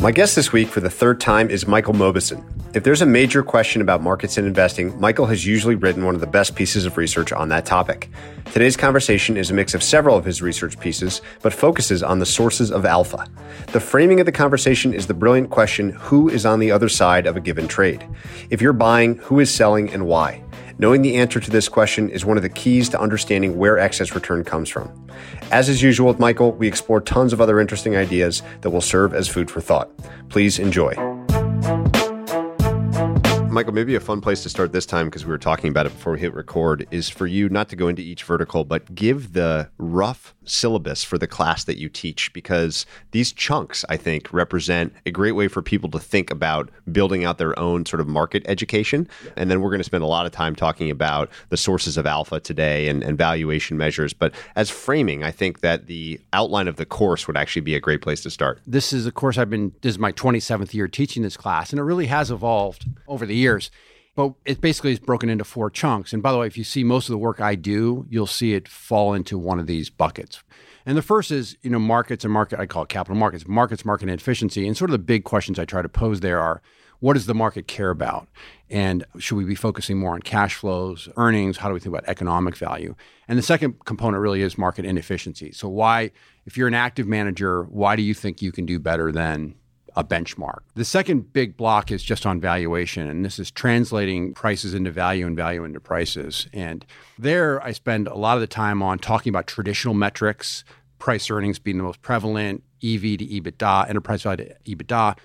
My guest this week for the third time is Michael Mauboussin. If there's a major question about markets and investing, Michael has usually written one of the best pieces of research on that topic. Today's conversation is a mix of several of his research pieces, but focuses on the sources of alpha. The framing of the conversation is the brilliant question who is on the other side of a given trade? If you're buying, who is selling and why? Knowing the answer to this question is one of the keys to understanding where excess return comes from. As is usual with Michael, we explore tons of other interesting ideas that will serve as food for thought. Please enjoy. Michael, maybe a fun place to start this time, because we were talking about it before we hit record, is for you not to go into each vertical, but give the rough syllabus for the class that you teach because these chunks, I think, represent a great way for people to think about building out their own sort of market education. And then we're going to spend a lot of time talking about the sources of alpha today and, and valuation measures. But as framing, I think that the outline of the course would actually be a great place to start. This is a course I've been, this is my 27th year teaching this class, and it really has evolved over the years but it basically is broken into four chunks. And by the way, if you see most of the work I do, you'll see it fall into one of these buckets. And the first is, you know, markets and market, I call it capital markets, markets, market efficiency. And sort of the big questions I try to pose there are what does the market care about? And should we be focusing more on cash flows, earnings? How do we think about economic value? And the second component really is market inefficiency. So, why, if you're an active manager, why do you think you can do better than a benchmark. The second big block is just on valuation, and this is translating prices into value and value into prices. And there, I spend a lot of the time on talking about traditional metrics, price earnings being the most prevalent, EV to EBITDA, enterprise value to EBITDA,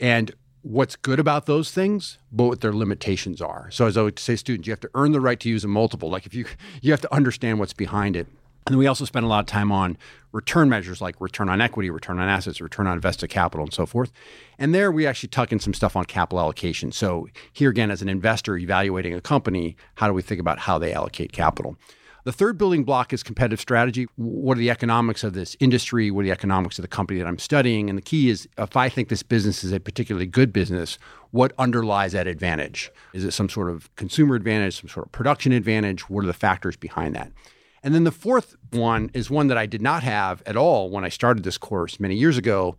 and what's good about those things, but what their limitations are. So, as I would say, students, you have to earn the right to use a multiple. Like if you you have to understand what's behind it. And then we also spend a lot of time on return measures like return on equity, return on assets, return on invested capital, and so forth. And there we actually tuck in some stuff on capital allocation. So here again, as an investor evaluating a company, how do we think about how they allocate capital? The third building block is competitive strategy. What are the economics of this industry? What are the economics of the company that I'm studying? And the key is if I think this business is a particularly good business, what underlies that advantage? Is it some sort of consumer advantage, some sort of production advantage? What are the factors behind that? And then the fourth one is one that I did not have at all when I started this course many years ago,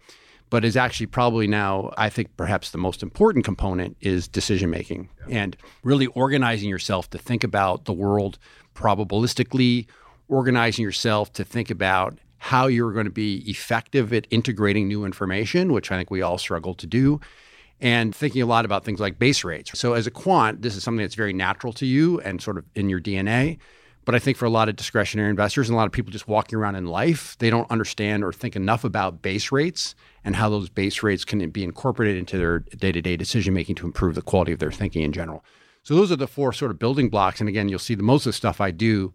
but is actually probably now, I think perhaps the most important component is decision making yeah. and really organizing yourself to think about the world probabilistically, organizing yourself to think about how you're going to be effective at integrating new information, which I think we all struggle to do, and thinking a lot about things like base rates. So, as a quant, this is something that's very natural to you and sort of in your DNA. But I think for a lot of discretionary investors and a lot of people just walking around in life, they don't understand or think enough about base rates and how those base rates can be incorporated into their day to day decision making to improve the quality of their thinking in general. So those are the four sort of building blocks. And again, you'll see the most of the stuff I do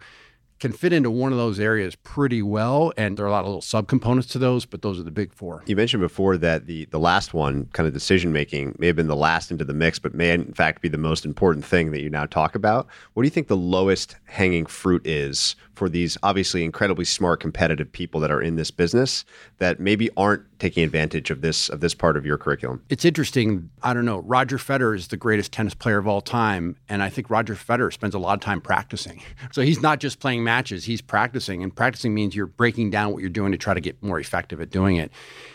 can fit into one of those areas pretty well. And there are a lot of little subcomponents to those, but those are the big four. You mentioned before that the, the last one, kind of decision making, may have been the last into the mix, but may in fact be the most important thing that you now talk about. What do you think the lowest hanging fruit is for these obviously incredibly smart, competitive people that are in this business that maybe aren't taking advantage of this of this part of your curriculum? It's interesting. I don't know. Roger Federer is the greatest tennis player of all time, and I think Roger Federer spends a lot of time practicing. So he's not just playing matches; he's practicing, and practicing means you're breaking down what you're doing to try to get more effective at doing it.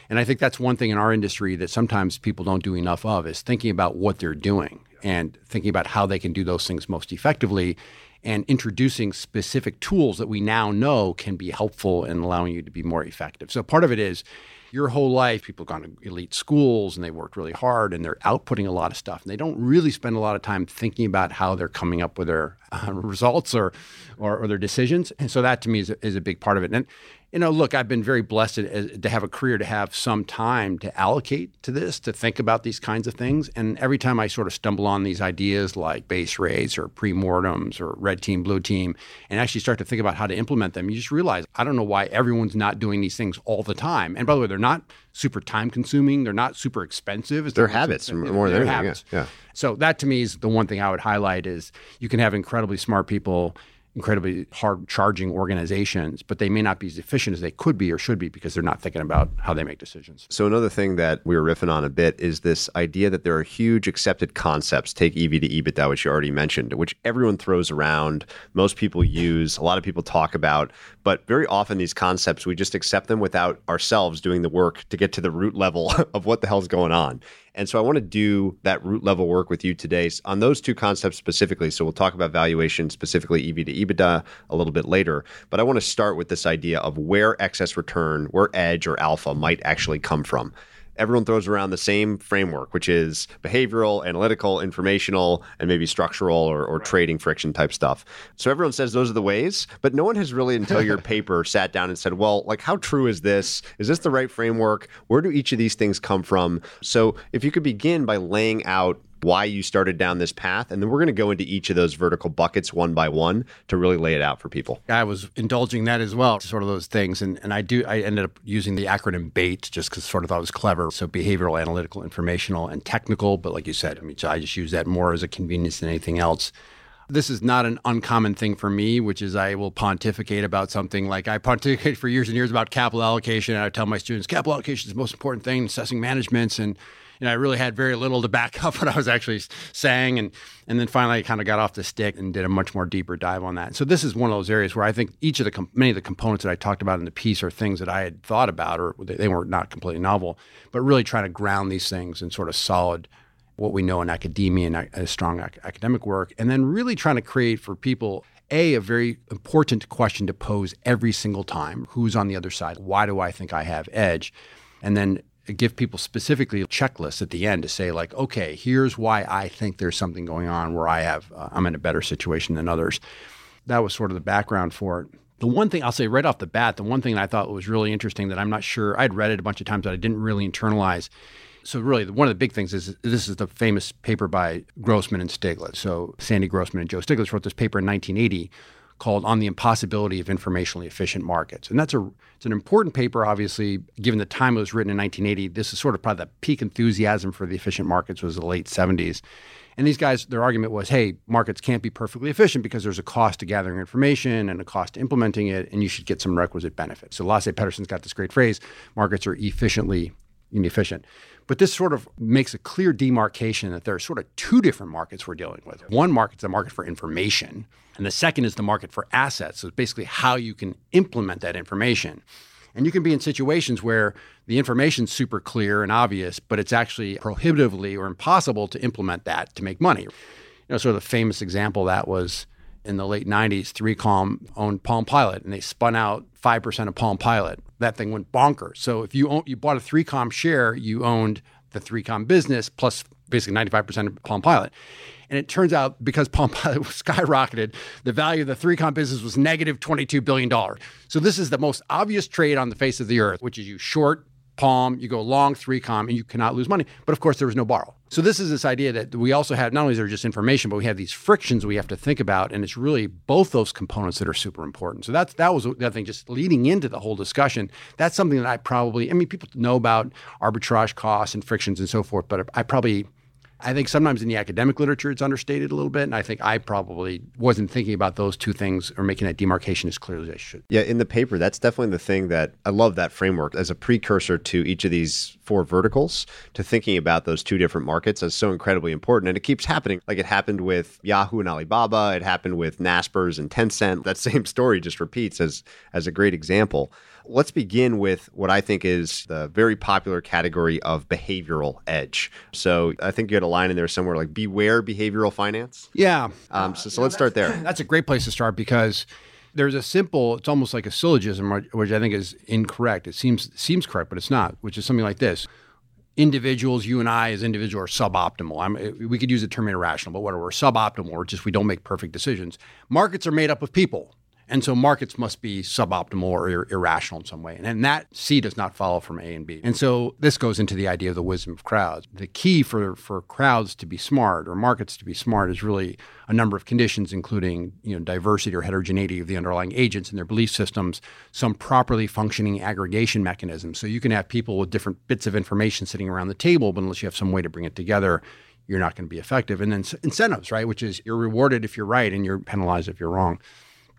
And I think that's one thing in our industry that sometimes people don't do enough of is thinking about what they're doing and thinking about how they can do those things most effectively and introducing specific tools that we now know can be helpful in allowing you to be more effective. So part of it is your whole life, people have gone to elite schools and they worked really hard and they're outputting a lot of stuff. And they don't really spend a lot of time thinking about how they're coming up with their uh, results or, or, or their decisions. And so that to me is a, is a big part of it. And you know, look, I've been very blessed to, uh, to, have a career to have some time to allocate to this, to think about these kinds of things. And every time I sort of stumble on these ideas like base rates or pre-mortems or red team, blue team, and actually start to think about how to implement them, you just realize I don't know why everyone's not doing these things all the time. And by the way, they're not super time consuming. They're not super expensive. They're habits more than anything. Habits. Yeah. So that to me is the one thing I would highlight is you can have incredibly smart people incredibly hard charging organizations, but they may not be as efficient as they could be or should be because they're not thinking about how they make decisions. So, another thing that we were riffing on a bit is this idea that there are huge accepted concepts, take EV to EBITDA, which you already mentioned, which everyone throws around, most people use, a lot of people talk about, but very often these concepts, we just accept them without ourselves doing the work to get to the root level of what the hell's going on. And so I want to do that root level work with you today on those two concepts specifically. So we'll talk about valuation, specifically EV to EBITDA, a little bit later. But I want to start with this idea of where excess return, where edge or alpha might actually come from everyone throws around the same framework, which is behavioral, analytical, informational, and maybe structural or, or right. trading friction type stuff. So everyone says those are the ways, but no one has really, until your paper, sat down and said, well, like, how true is this? Is this the right framework? Where do each of these things come from? So if you could begin by laying out why you started down this path. And then we're going to go into each of those vertical buckets one by one to really lay it out for people. I was indulging that as well, sort of those things. And, and I do, I ended up using the acronym BAIT just because sort of thought it was clever. So behavioral, analytical, informational, and technical. But like you said, I mean, I just use that more as a convenience than anything else. This is not an uncommon thing for me, which is I will pontificate about something like I pontificate for years and years about capital allocation. And I tell my students capital allocation is the most important thing, assessing managements and you know, I really had very little to back up what I was actually saying. And, and then finally, I kind of got off the stick and did a much more deeper dive on that. So this is one of those areas where I think each of the, com- many of the components that I talked about in the piece are things that I had thought about, or they, they were not completely novel, but really trying to ground these things in sort of solid what we know in academia and a strong ac- academic work, and then really trying to create for people a, a very important question to pose every single time who's on the other side? Why do I think I have edge? And then give people specifically a checklist at the end to say like okay here's why i think there's something going on where i have uh, i'm in a better situation than others. That was sort of the background for it. The one thing i'll say right off the bat the one thing i thought was really interesting that i'm not sure i'd read it a bunch of times but i didn't really internalize. So really one of the big things is this is the famous paper by grossman and stiglitz. So sandy grossman and joe stiglitz wrote this paper in 1980 called On the Impossibility of Informationally Efficient Markets. And that's a it's an important paper, obviously, given the time it was written in 1980. This is sort of probably the peak enthusiasm for the efficient markets was the late 70s. And these guys, their argument was, hey, markets can't be perfectly efficient because there's a cost to gathering information and a cost to implementing it, and you should get some requisite benefits. So Lasse Pedersen's got this great phrase, markets are efficiently inefficient. But this sort of makes a clear demarcation that there are sort of two different markets we're dealing with. One market is the market for information, and the second is the market for assets. So it's basically how you can implement that information. And you can be in situations where the information's super clear and obvious, but it's actually prohibitively or impossible to implement that to make money. You know, sort of the famous example that was in the late 90s, 3Com owned Palm Pilot and they spun out 5% of Palm Pilot. That thing went bonkers. So if you own, you bought a 3Com share, you owned the 3Com business plus basically 95% of Palm Pilot. And it turns out because Palm Pilot skyrocketed, the value of the 3Com business was negative $22 billion. So this is the most obvious trade on the face of the earth, which is you short Palm, you go long 3Com, and you cannot lose money. But of course, there was no borrow. So this is this idea that we also have, not only is there just information, but we have these frictions we have to think about. And it's really both those components that are super important. So that's, that was the thing, just leading into the whole discussion. That's something that I probably, I mean, people know about arbitrage costs and frictions and so forth, but I probably I think sometimes in the academic literature it's understated a little bit, and I think I probably wasn't thinking about those two things or making that demarcation as clearly as I should. Yeah, in the paper, that's definitely the thing that I love that framework as a precursor to each of these four verticals to thinking about those two different markets as so incredibly important. And it keeps happening. Like it happened with Yahoo and Alibaba, it happened with Naspers and Tencent. That same story just repeats as as a great example. Let's begin with what I think is the very popular category of behavioral edge. So I think you had a line in there somewhere like beware behavioral finance. Yeah. Um, so, so let's start there. That's a great place to start because there's a simple, it's almost like a syllogism, which I think is incorrect. It seems seems correct, but it's not, which is something like this. Individuals, you and I as individuals are suboptimal. I'm, we could use the term irrational, but whatever, we're suboptimal, or just we don't make perfect decisions. Markets are made up of people. And so markets must be suboptimal or ir- irrational in some way. And, and that C does not follow from A and B. And so this goes into the idea of the wisdom of crowds. The key for, for crowds to be smart or markets to be smart is really a number of conditions, including you know, diversity or heterogeneity of the underlying agents and their belief systems, some properly functioning aggregation mechanisms. So you can have people with different bits of information sitting around the table, but unless you have some way to bring it together, you're not going to be effective. And then incentives, right? Which is you're rewarded if you're right and you're penalized if you're wrong.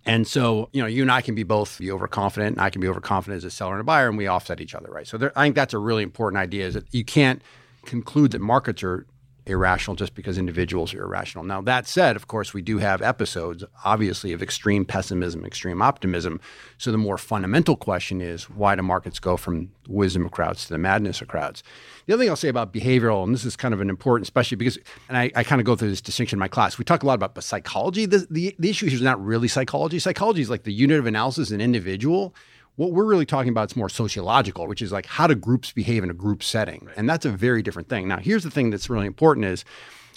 And so, you know, you and I can be both be overconfident, and I can be overconfident as a seller and a buyer, and we offset each other, right? So, there, I think that's a really important idea: is that you can't conclude that markets are irrational just because individuals are irrational. Now, that said, of course, we do have episodes, obviously, of extreme pessimism, extreme optimism. So the more fundamental question is why do markets go from wisdom of crowds to the madness of crowds? The other thing I'll say about behavioral, and this is kind of an important, especially because, and I, I kind of go through this distinction in my class. We talk a lot about psychology. The, the, the issue here is not really psychology. Psychology is like the unit of analysis an individual what we're really talking about is more sociological, which is like how do groups behave in a group setting? And that's a very different thing. Now, here's the thing that's really important is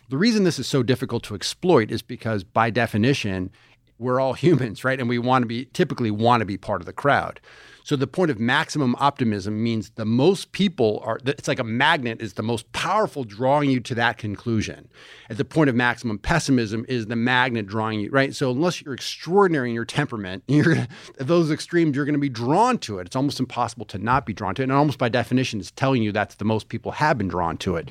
the reason this is so difficult to exploit is because by definition, we're all humans, right? And we want to be typically want to be part of the crowd. So the point of maximum optimism means the most people are, it's like a magnet is the most powerful drawing you to that conclusion. At the point of maximum pessimism is the magnet drawing you, right? So unless you're extraordinary in your temperament, you're those extremes, you're going to be drawn to it. It's almost impossible to not be drawn to it. And almost by definition, it's telling you that's the most people have been drawn to it.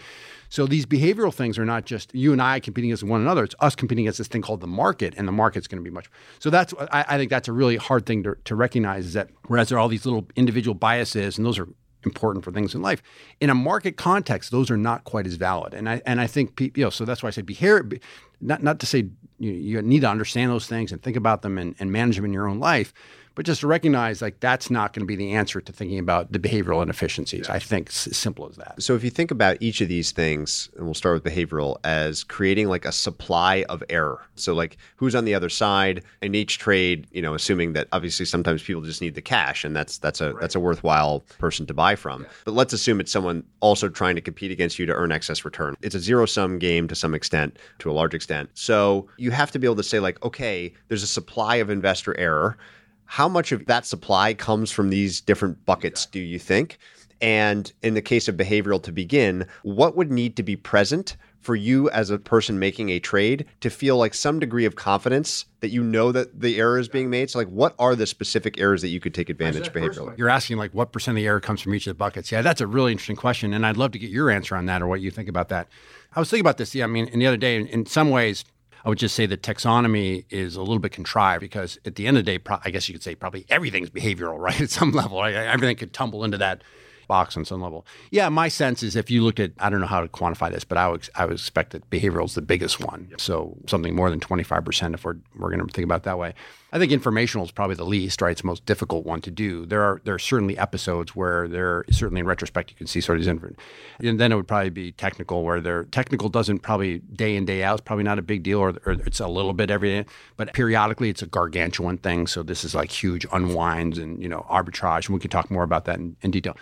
So these behavioral things are not just you and I competing against one another. It's us competing against this thing called the market, and the market's going to be much. So that's I, I think that's a really hard thing to, to recognize is that whereas there are all these little individual biases, and those are important for things in life. In a market context, those are not quite as valid. And I and I think you know, so that's why I say behavior. Not not to say you, you need to understand those things and think about them and, and manage them in your own life, but just to recognize like that's not going to be the answer to thinking about the behavioral inefficiencies. I think it's as simple as that. So if you think about each of these things, and we'll start with behavioral as creating like a supply of error. So like who's on the other side in each trade, you know, assuming that obviously sometimes people just need the cash and that's that's a right. that's a worthwhile person to buy from. Yeah. But let's assume it's someone also trying to compete against you to earn excess return. It's a zero sum game to some extent, to a large extent. So you have to be able to say like, okay, there's a supply of investor error how much of that supply comes from these different buckets, do you think? And in the case of behavioral to begin, what would need to be present for you as a person making a trade to feel like some degree of confidence that you know that the error is being made? So, like, what are the specific errors that you could take advantage behaviorally? You're asking, like, what percent of the error comes from each of the buckets? Yeah, that's a really interesting question. And I'd love to get your answer on that or what you think about that. I was thinking about this. Yeah, I mean, in the other day, in, in some ways, I would just say that taxonomy is a little bit contrived because at the end of the day, pro- I guess you could say probably everything's behavioral, right? At some level, right? everything could tumble into that box on some level. Yeah, my sense is if you looked at, I don't know how to quantify this, but I would, I would expect that behavioral is the biggest one. So something more than 25% if we're, we're going to think about it that way. I think informational is probably the least, right? It's the most difficult one to do. There are there are certainly episodes where there certainly in retrospect you can see sort of these. And then it would probably be technical where there technical doesn't probably day in day out is probably not a big deal or, or it's a little bit every day, but periodically it's a gargantuan thing. So this is like huge unwinds and you know arbitrage, and we can talk more about that in, in detail.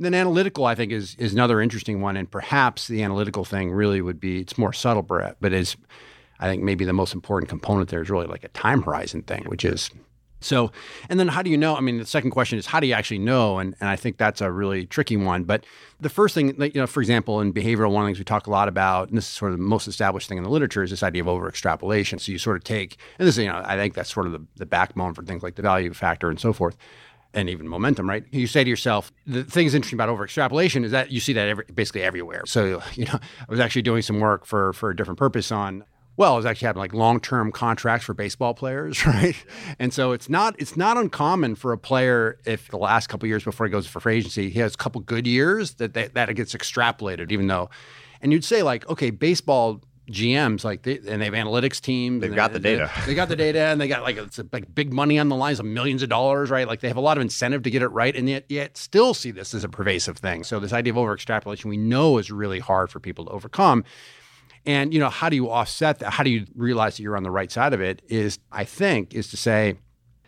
Then analytical, I think, is is another interesting one, and perhaps the analytical thing really would be it's more subtle, Brett, but is I think maybe the most important component there is really like a time horizon thing, which is so, and then how do you know? I mean, the second question is how do you actually know? And, and I think that's a really tricky one. But the first thing, you know, for example, in behavioral, one of the things we talk a lot about, and this is sort of the most established thing in the literature, is this idea of over extrapolation. So you sort of take, and this, is, you know, I think that's sort of the, the backbone for things like the value factor and so forth and even momentum, right? You say to yourself, the thing is interesting about over extrapolation is that you see that every, basically everywhere. So, you know, I was actually doing some work for for a different purpose on well, it was actually having like long-term contracts for baseball players, right? And so it's not it's not uncommon for a player if the last couple years before he goes for free agency, he has a couple good years that they, that it gets extrapolated, even though, and you'd say like, okay, baseball GMs like they, and they have analytics teams. They've got the data. They, they, got the data, and they got like it's like big money on the lines of millions of dollars, right? Like they have a lot of incentive to get it right, and yet yet still see this as a pervasive thing. So this idea of over extrapolation we know is really hard for people to overcome. And, you know, how do you offset that? How do you realize that you're on the right side of it? Is, I think, is to say,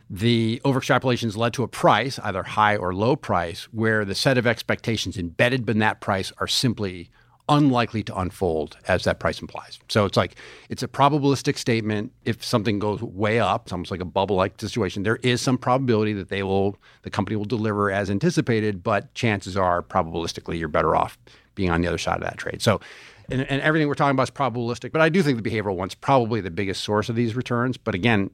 the overextrapolations led to a price, either high or low price, where the set of expectations embedded in that price are simply unlikely to unfold as that price implies. So it's like it's a probabilistic statement. If something goes way up, it's almost like a bubble-like situation. There is some probability that they will, the company will deliver as anticipated, but chances are, probabilistically, you're better off being on the other side of that trade. So and, and, everything we're talking about is probabilistic. But I do think the behavioral one's probably the biggest source of these returns. But again,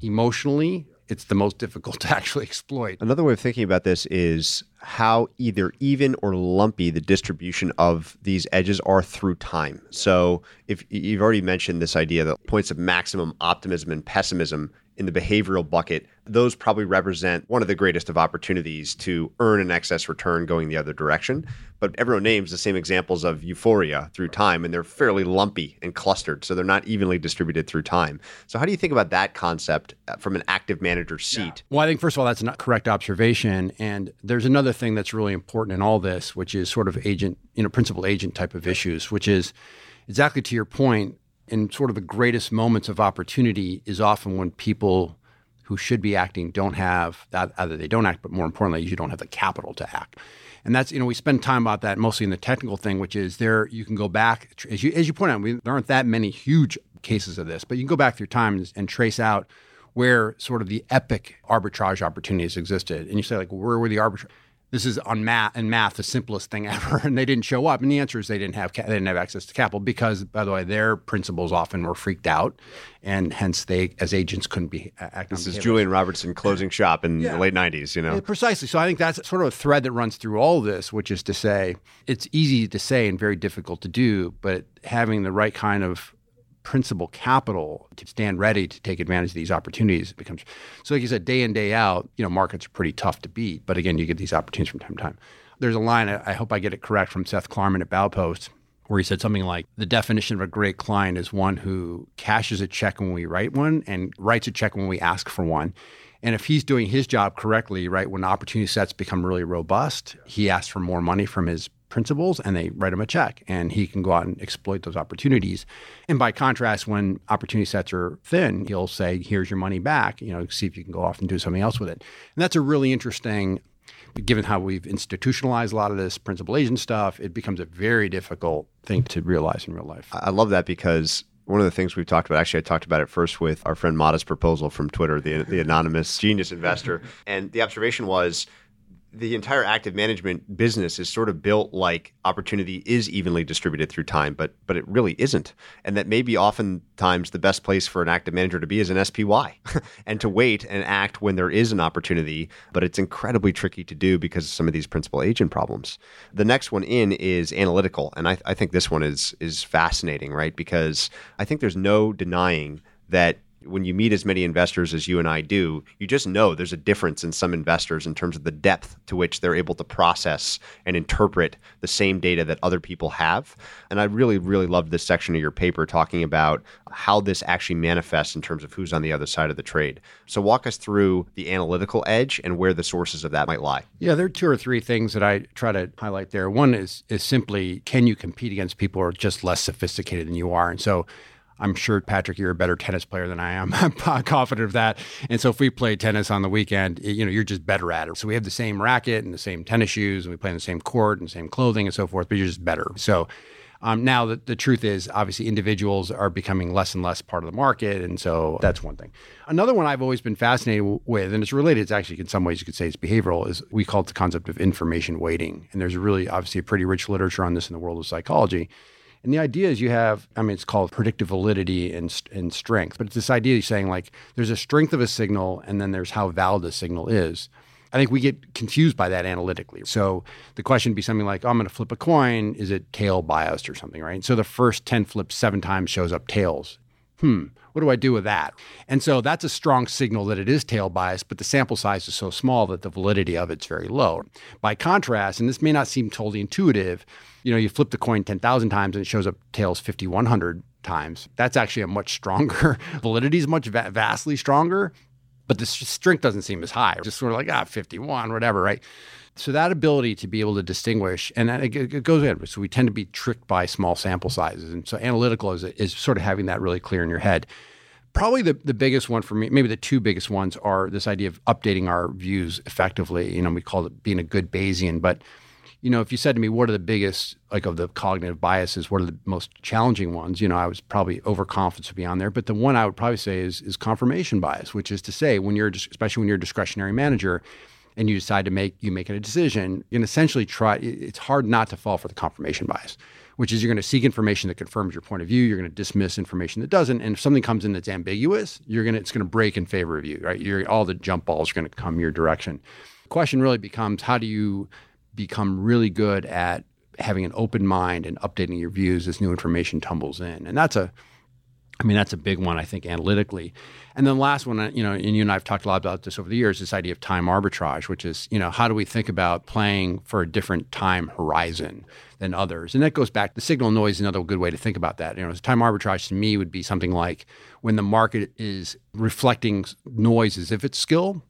emotionally, it's the most difficult to actually exploit. Another way of thinking about this is how either even or lumpy the distribution of these edges are through time. So, if you've already mentioned this idea that points of maximum optimism and pessimism in the behavioral bucket, those probably represent one of the greatest of opportunities to earn an excess return going the other direction. But everyone names the same examples of euphoria through time, and they're fairly lumpy and clustered, so they're not evenly distributed through time. So, how do you think about that concept uh, from an active manager seat? Yeah. Well, I think, first of all, that's a correct observation. And there's another thing that's really important in all this, which is sort of agent, you know, principal agent type of issues, which is exactly to your point in sort of the greatest moments of opportunity is often when people who should be acting don't have that either they don't act but more importantly you don't have the capital to act. And that's you know we spend time about that mostly in the technical thing which is there you can go back as you as you point out we, there aren't that many huge cases of this but you can go back through time and, and trace out where sort of the epic arbitrage opportunities existed. And you say like where were the arbitrage this is on math and math the simplest thing ever and they didn't show up. And the answer is they didn't have they didn't have access to capital because by the way their principals often were freaked out and hence they as agents couldn't be uh, acting this is julian robertson closing shop in yeah. the late 90s you know? Yeah, precisely. So i think that's sort of a thread that runs through all this which is to say it's easy to say and very difficult to do but having the right kind of principal capital to stand ready to take advantage of these opportunities becomes so like you said day in day out you know markets are pretty tough to beat but again you get these opportunities from time to time. There's a line i hope i get it correct from seth klarman at baupost where he said something like the definition of a great client is one who cashes a check when we write one and writes a check when we ask for one. And if he's doing his job correctly right when opportunity sets become really robust he asks for more money from his principals and they write him a check and he can go out and exploit those opportunities. And by contrast, when opportunity sets are thin, he'll say, here's your money back, you know, see if you can go off and do something else with it. And that's a really interesting given how we've institutionalized a lot of this principal agent stuff, it becomes a very difficult thing to realize in real life. I love that because one of the things we've talked about, actually, I talked about it first with our friend Modest Proposal from Twitter, the, the anonymous genius investor. And the observation was the entire active management business is sort of built like opportunity is evenly distributed through time, but but it really isn't. And that maybe oftentimes the best place for an active manager to be is an SPY and to wait and act when there is an opportunity, but it's incredibly tricky to do because of some of these principal agent problems. The next one in is analytical. And I, I think this one is is fascinating, right? Because I think there's no denying that when you meet as many investors as you and I do, you just know there's a difference in some investors in terms of the depth to which they're able to process and interpret the same data that other people have. And I really, really loved this section of your paper talking about how this actually manifests in terms of who's on the other side of the trade. So, walk us through the analytical edge and where the sources of that might lie. Yeah, there are two or three things that I try to highlight there. One is is simply can you compete against people who are just less sophisticated than you are? And so I'm sure, Patrick, you're a better tennis player than I am. I'm confident of that. And so if we play tennis on the weekend, you know, you're just better at it. So we have the same racket and the same tennis shoes, and we play in the same court and same clothing and so forth, but you're just better. So um, now, the, the truth is, obviously, individuals are becoming less and less part of the market. And so that's one thing. Another one I've always been fascinated with, and it's related, it's actually in some ways you could say it's behavioral, is we call it the concept of information weighting. And there's really, obviously, a pretty rich literature on this in the world of psychology. And the idea is you have, I mean, it's called predictive validity and, and strength, but it's this idea of saying like there's a strength of a signal and then there's how valid the signal is. I think we get confused by that analytically. So the question would be something like, oh, I'm going to flip a coin. Is it tail biased or something, right? So the first 10 flips seven times shows up tails. Hmm, what do I do with that? And so that's a strong signal that it is tail biased, but the sample size is so small that the validity of it's very low. By contrast, and this may not seem totally intuitive, you know, you flip the coin 10,000 times and it shows up tails 5,100 times. That's actually a much stronger validity is much va- vastly stronger, but the strength doesn't seem as high. Just sort of like ah 51, whatever, right? So that ability to be able to distinguish, and it, goes in. So we tend to be tricked by small sample sizes, and so analytical is is sort of having that really clear in your head. Probably the, the biggest one for me, maybe the two biggest ones are this idea of updating our views effectively. You know, we call it being a good Bayesian, but you know, if you said to me, what are the biggest, like of the cognitive biases, what are the most challenging ones? You know, I was probably overconfident to be on there. But the one I would probably say is, is confirmation bias, which is to say, when you're, especially when you're a discretionary manager and you decide to make, you make a decision, can essentially try, it's hard not to fall for the confirmation bias, which is you're going to seek information that confirms your point of view. You're going to dismiss information that doesn't. And if something comes in that's ambiguous, you're going to, it's going to break in favor of you, right? You're, all the jump balls are going to come your direction. The question really becomes, how do you, become really good at having an open mind and updating your views as new information tumbles in. And that's a I mean, that's a big one, I think, analytically. And then the last one, you know, and you and I have talked a lot about this over the years, this idea of time arbitrage, which is, you know, how do we think about playing for a different time horizon than others? And that goes back, the signal noise is another good way to think about that. You know, time arbitrage to me would be something like when the market is reflecting noise as if it's skill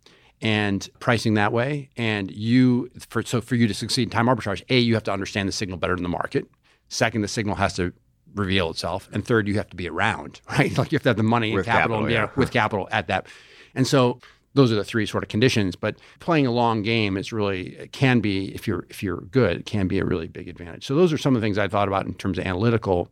and pricing that way. And you, for, so for you to succeed in time arbitrage, A, you have to understand the signal better than the market. Second, the signal has to reveal itself. And third, you have to be around, right? Like you have to have the money with and capital, capital and, yeah. with capital at that. And so those are the three sort of conditions. But playing a long game is really it can be if you're if you're good, it can be a really big advantage. So those are some of the things I thought about in terms of analytical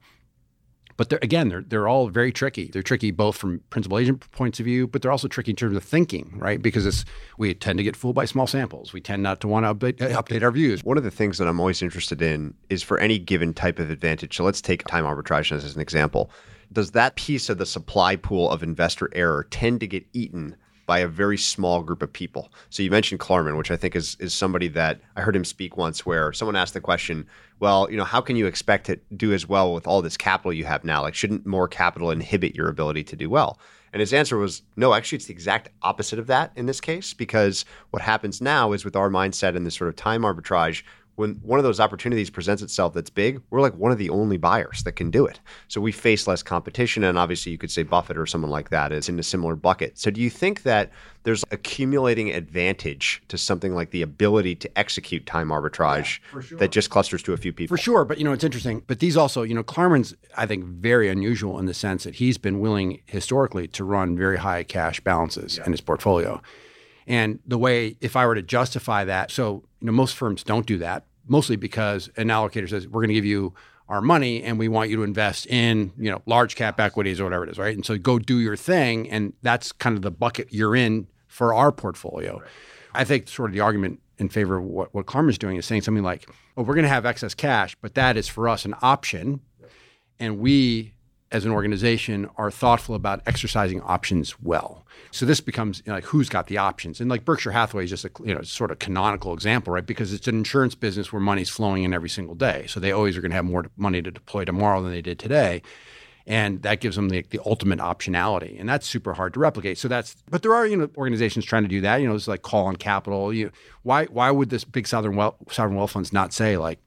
but they're, again, they're, they're all very tricky. They're tricky both from principal agent points of view, but they're also tricky in terms of thinking, right? Because it's, we tend to get fooled by small samples. We tend not to want to update, uh, update our views. One of the things that I'm always interested in is for any given type of advantage. So let's take time arbitrage as an example. Does that piece of the supply pool of investor error tend to get eaten by a very small group of people. So you mentioned Klarman, which I think is is somebody that I heard him speak once where someone asked the question, well, you know, how can you expect to do as well with all this capital you have now? Like shouldn't more capital inhibit your ability to do well? And his answer was no, actually, it's the exact opposite of that in this case, because what happens now is with our mindset and this sort of time arbitrage, when one of those opportunities presents itself that's big, we're like one of the only buyers that can do it. So we face less competition. And obviously, you could say Buffett or someone like that is in a similar bucket. So do you think that there's accumulating advantage to something like the ability to execute time arbitrage yeah, sure. that just clusters to a few people? For sure. But, you know, it's interesting. But these also, you know, Klarman's, I think, very unusual in the sense that he's been willing historically to run very high cash balances yeah. in his portfolio. And the way, if I were to justify that, so you know, most firms don't do that, mostly because an allocator says we're going to give you our money and we want you to invest in you know large cap equities or whatever it is, right? And so go do your thing, and that's kind of the bucket you're in for our portfolio. Right. I think sort of the argument in favor of what, what Klarman's doing is saying something like, "Oh, we're going to have excess cash, but that is for us an option, and we as an organization are thoughtful about exercising options well. So this becomes you know, like who's got the options, and like Berkshire Hathaway is just a you know sort of canonical example, right? Because it's an insurance business where money's flowing in every single day, so they always are going to have more money to deploy tomorrow than they did today. And that gives them the, the ultimate optionality, and that's super hard to replicate. So that's, but there are you know organizations trying to do that. You know, it's like call on capital. You, why why would this big sovereign wealth sovereign wealth funds not say like,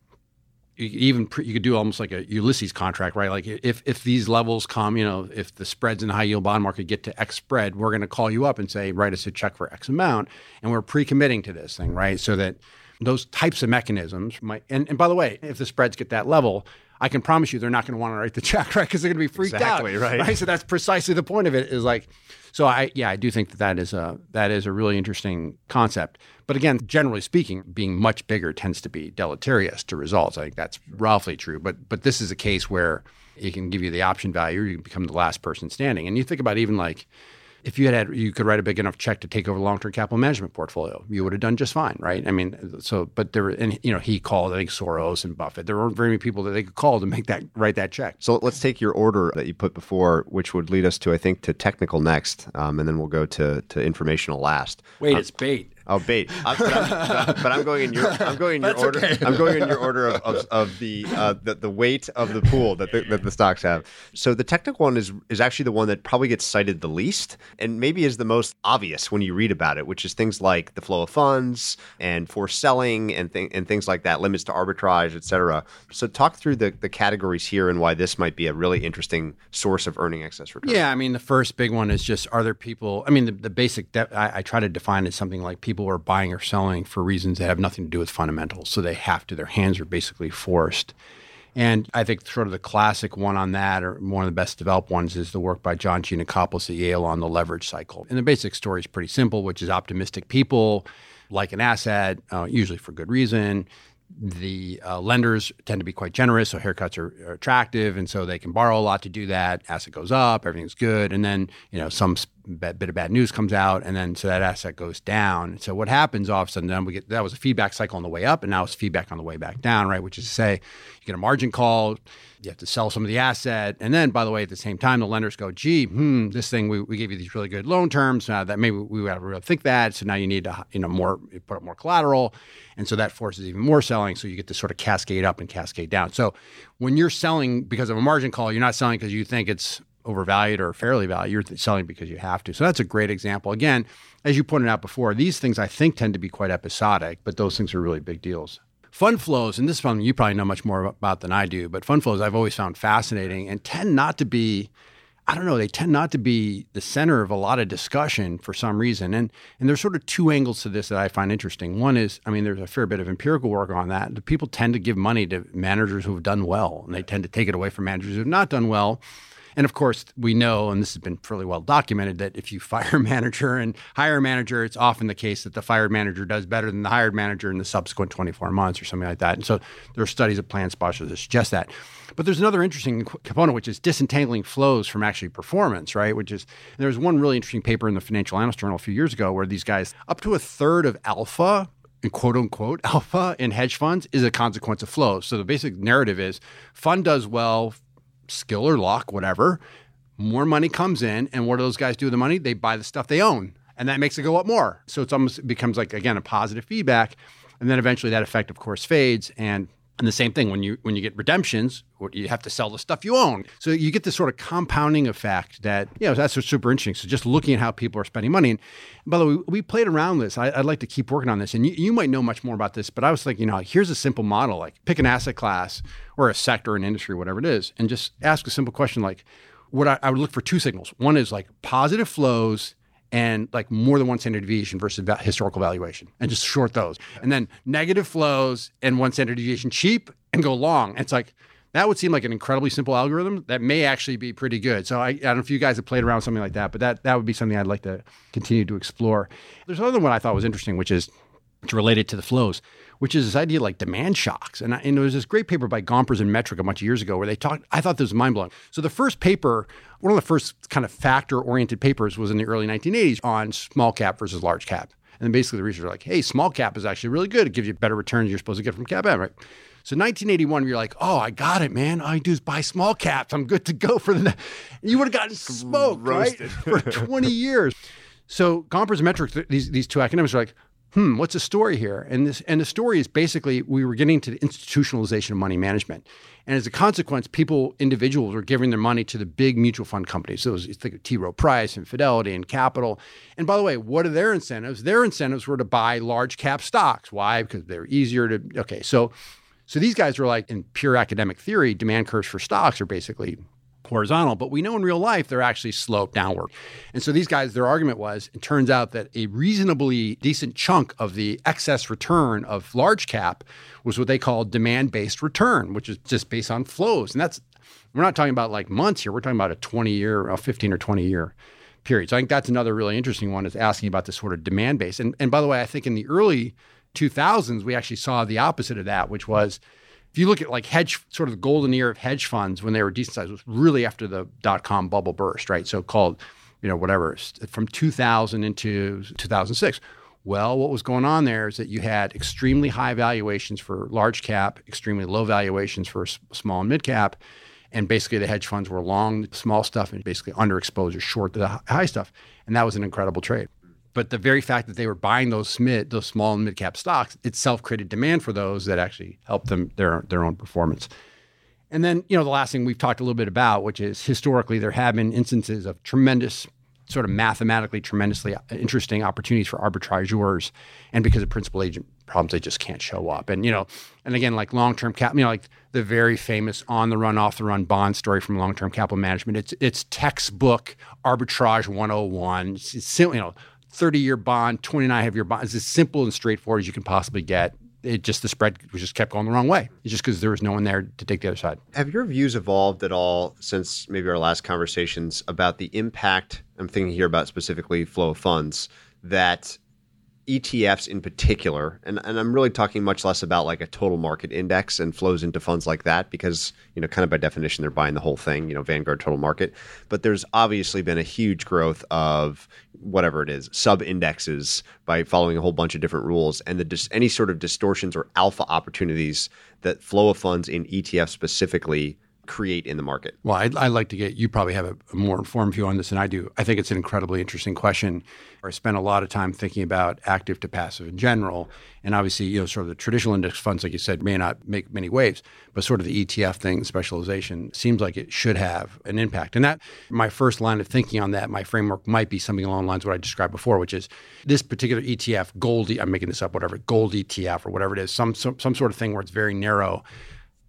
you even you could do almost like a Ulysses contract, right? Like if if these levels come, you know, if the spreads in the high yield bond market get to X spread, we're going to call you up and say, write us a check for X amount, and we're pre-committing to this thing, right? So that those types of mechanisms might. And, and by the way, if the spreads get that level, I can promise you they're not going to want to write the check, right? Because they're going to be freaked exactly, out, right? right? So that's precisely the point of it. Is like, so I yeah, I do think that that is a that is a really interesting concept. But again, generally speaking, being much bigger tends to be deleterious to results. I think that's roughly true. But but this is a case where it can give you the option value, you can become the last person standing. And you think about even like if you had, had you could write a big enough check to take over a long-term capital management portfolio, you would have done just fine, right? I mean, so but there were, and you know, he called I think Soros and Buffett. There weren't very many people that they could call to make that write that check. So let's take your order that you put before, which would lead us to I think to technical next, um, and then we'll go to to informational last. Wait, um, it's bait. Oh, bait. I'm, but, I'm, but, I'm, going in your. I'm going in your order. Okay. I'm going in your order of, of, of the, uh, the, the weight of the pool that the, that the stocks have. So the technical one is is actually the one that probably gets cited the least, and maybe is the most obvious when you read about it, which is things like the flow of funds and forced selling and th- and things like that, limits to arbitrage, et cetera. So talk through the the categories here and why this might be a really interesting source of earning excess return. Yeah, I mean the first big one is just are there people? I mean the, the basic. De- I, I try to define it something like people people are buying or selling for reasons that have nothing to do with fundamentals. So they have to, their hands are basically forced. And I think sort of the classic one on that, or one of the best developed ones, is the work by John Geanakoplos at Yale on the leverage cycle. And the basic story is pretty simple, which is optimistic people like an asset, uh, usually for good reason the uh, lenders tend to be quite generous, so haircuts are, are, attractive, and so they can borrow a lot to do that. Asset goes up, everything's good, and then you know some bit of bad news comes out, and then so that asset goes down. So what happens all of a sudden? Then we get that was a feedback cycle on the way up, and now it's feedback on the way back down, right? Which is to say, you get a margin call, you have to sell some of the asset, and then by the way, at the same time, the lenders go, "Gee, hmm, this thing we, we gave you these really good loan terms. Uh, that maybe we would really think that. So now you need to you know more put up more collateral." And so that forces even more selling. So you get to sort of cascade up and cascade down. So when you're selling because of a margin call, you're not selling because you think it's overvalued or fairly valued. You're selling because you have to. So that's a great example. Again, as you pointed out before, these things I think tend to be quite episodic, but those things are really big deals. Fund flows, and this is something you probably know much more about than I do, but fund flows I've always found fascinating and tend not to be I don't know, they tend not to be the center of a lot of discussion for some reason. And and there's sort of two angles to this that I find interesting. One is, I mean, there's a fair bit of empirical work on that. People tend to give money to managers who have done well, and they tend to take it away from managers who have not done well. And of course, we know, and this has been fairly well documented, that if you fire a manager and hire a manager, it's often the case that the fired manager does better than the hired manager in the subsequent 24 months or something like that. And so there are studies of plan sponsors that suggest that. But there's another interesting component, which is disentangling flows from actually performance, right? Which is, there was one really interesting paper in the Financial Analyst Journal a few years ago where these guys, up to a third of alpha quote unquote alpha in hedge funds is a consequence of flows. So the basic narrative is fund does well, skill or luck, whatever, more money comes in. And what do those guys do with the money? They buy the stuff they own. And that makes it go up more. So it's almost it becomes like again a positive feedback. And then eventually that effect of course fades. And and the same thing when you when you get redemptions, you have to sell the stuff you own. So you get this sort of compounding effect that you know that's what's super interesting. So just looking at how people are spending money. And by the way, we played around this. I, would like to keep working on this, and you, you, might know much more about this. But I was thinking, you know, here's a simple model: like pick an asset class or a sector, an industry, whatever it is, and just ask a simple question like, what I, I would look for two signals. One is like positive flows and like more than one standard deviation versus historical valuation and just short those. And then negative flows and one standard deviation cheap and go long. And it's like, that would seem like an incredibly simple algorithm that may actually be pretty good. So I, I, don't know if you guys have played around with something like that, but that, that would be something I'd like to continue to explore. There's another one I thought was interesting, which is it's related to the flows, which is this idea like demand shocks. And, I, and there was this great paper by Gompers and Metrick a bunch of years ago where they talked, I thought this was mind blowing. So the first paper, one of the first kind of factor oriented papers was in the early 1980s on small cap versus large cap. And then basically the researchers were like, hey, small cap is actually really good. It gives you better returns you're supposed to get from cap, right? So 1981, you're like, oh, I got it, man. All I do is buy small caps. I'm good to go for the. Next you would have gotten smoked, Roasted. right? for 20 years. So Gompers and Metrick, these, these two academics are like, hmm, what's the story here? And this and the story is basically we were getting to the institutionalization of money management. And as a consequence, people, individuals were giving their money to the big mutual fund companies. So it was, think of T. Rowe Price and Fidelity and Capital. And by the way, what are their incentives? Their incentives were to buy large cap stocks. Why? Because they're easier to, okay. So, so these guys were like, in pure academic theory, demand curves for stocks are basically horizontal, but we know in real life they're actually sloped downward. And so these guys, their argument was it turns out that a reasonably decent chunk of the excess return of large cap was what they call demand based return, which is just based on flows. And that's, we're not talking about like months here, we're talking about a 20 year, a 15 or 20 year period. So I think that's another really interesting one is asking about this sort of demand base. And, and by the way, I think in the early 2000s, we actually saw the opposite of that, which was if you look at like hedge, sort of the golden era of hedge funds when they were decent sized, was really after the dot com bubble burst, right? So called, you know, whatever, from 2000 into 2006. Well, what was going on there is that you had extremely high valuations for large cap, extremely low valuations for small and mid cap. And basically, the hedge funds were long small stuff and basically underexposure, short the high stuff. And that was an incredible trade. But the very fact that they were buying those those small and mid cap stocks itself created demand for those that actually helped them their their own performance. And then, you know, the last thing we've talked a little bit about, which is historically there have been instances of tremendous, sort of mathematically tremendously uh, interesting opportunities for arbitrageurs, and because of principal agent problems, they just can't show up. And you know, and again, like long term cap, you know, like the very famous on the run, off the run bond story from long term capital management. It's it's textbook arbitrage 101. It's, it's you know 30 year bond, 29 of your bond. It's as simple and straightforward as you can possibly get. it just the spread was just kept going the wrong way. It's just because there was no one there to take the other side. Have your views evolved at all since maybe our last conversations about the impact? I'm thinking here about specifically flow of funds that ETFs in particular, and, and I'm really talking much less about like a total market index and flows into funds like that because, you know, kind of by definition, they're buying the whole thing, you know, Vanguard total market. But there's obviously been a huge growth of whatever it is, sub indexes by following a whole bunch of different rules and the dis- any sort of distortions or alpha opportunities that flow of funds in ETFs specifically create in the market? Well, I'd, I'd, like to get you probably have a, more informed view on this than I do. I think it's an incredibly interesting question. I spent a lot of time thinking about active to passive in general, and obviously, you know, sort of the traditional index funds, like you said, may not make many waves, but sort of the ETF thing, specialization, seems like it should have an impact. And that my first line of thinking on that, my framework might be something along the lines of what I described before, which is this particular ETF, gold. I'm making this up, whatever, gold ETF or whatever it is, some some, some sort of thing where it's very narrow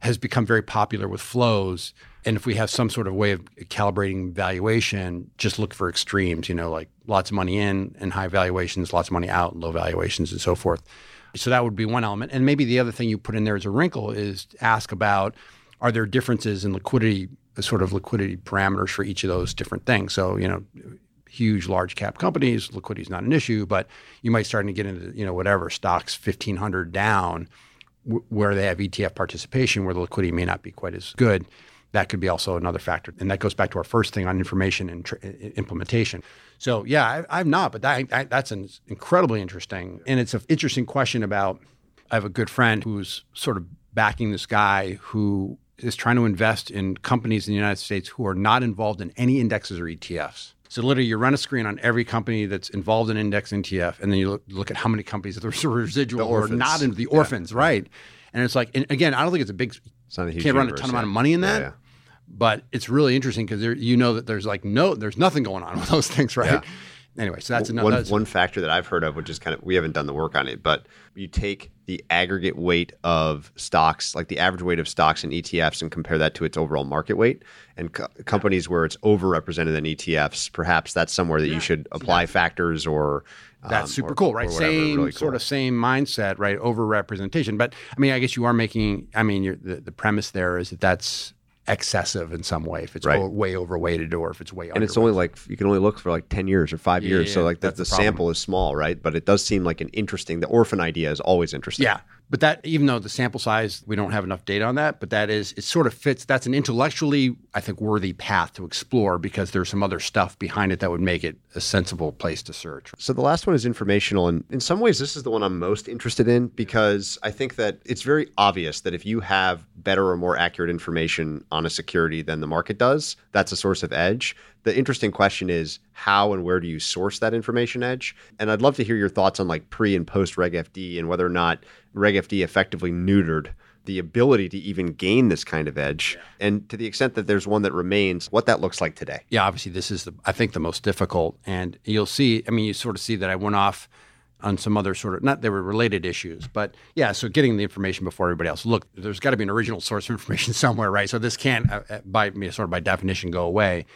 has become very popular with flows. And if we have some sort of way of calibrating valuation, just look for extremes, you know, like lots of money in and high valuations, lots of money out, and low valuations, and so forth. So that would be one element. And maybe the other thing you put in there as a wrinkle is ask about are there differences in liquidity, sort of liquidity parameters for each of those different things? So, you know, huge large cap companies, liquidity is not an issue, but you might start to get into, you know, whatever stocks 1500 down where they have ETF participation, where the liquidity may not be quite as good. That could be also another factor. And that goes back to our first thing on information and tr- implementation. So, yeah, I, am not, but that, I, that's an incredibly interesting. And it's an interesting question about I have a good friend who's sort of backing this guy who is trying to invest in companies in the United States who are not involved in any indexes or ETFs. So literally, you run a screen on every company that's involved in index ETF, and then you look, look at how many companies that are residual or not in the orphans, yeah. right? And it's like, and again, I don't think it's a big. It's not a huge. Can't run a ton yeah. amount of money in that. Yeah, but it's really interesting because you know that there's like no, there's nothing going on with those things, right? Anyway, so that's another one, one factor that I've heard of, which is kind of we haven't done the work on it, but you take the aggregate weight of stocks, like the average weight of stocks and ETFs, and compare that to its overall market weight. And co- companies where it's overrepresented in ETFs, perhaps that's somewhere that yeah. you should apply factors or. Um, that's super or, cool, right? Same really cool. sort of same mindset, right? Overrepresentation, but I mean, I guess you are making. I mean, the the premise there is that that's excessive in some way if it's right. o- way overweighted or if it's way and it's only like you can only look for like 10 years or five yeah, years yeah, so like the, the sample is small right? But it does seem like an interesting the orphan idea is always interesting. Yeah but that even though the sample size we don't have enough data on that but that is it sort of fits that's an intellectually i think worthy path to explore because there's some other stuff behind it that would make it a sensible place to search. So the last one is informational and in some ways this is the one i'm most interested in because i think that it's very obvious that if you have better or more accurate information on a security than the market does that's a source of edge the interesting question is how and where do you source that information edge? And I'd love to hear your thoughts on like pre and post Reg FD and whether or not Reg FD effectively neutered the ability to even gain this kind of edge. Yeah. and to the extent that there's one that remains what that looks like today. Yeah obviously this is the i think the most difficult. And you'll see i mean you sort of see that i went off on some other sort of not they were related issues but yeah so getting the information before everybody else. Look there's got to be an original source of information somewhere right? So this can't uh, uh by sort of by definition go away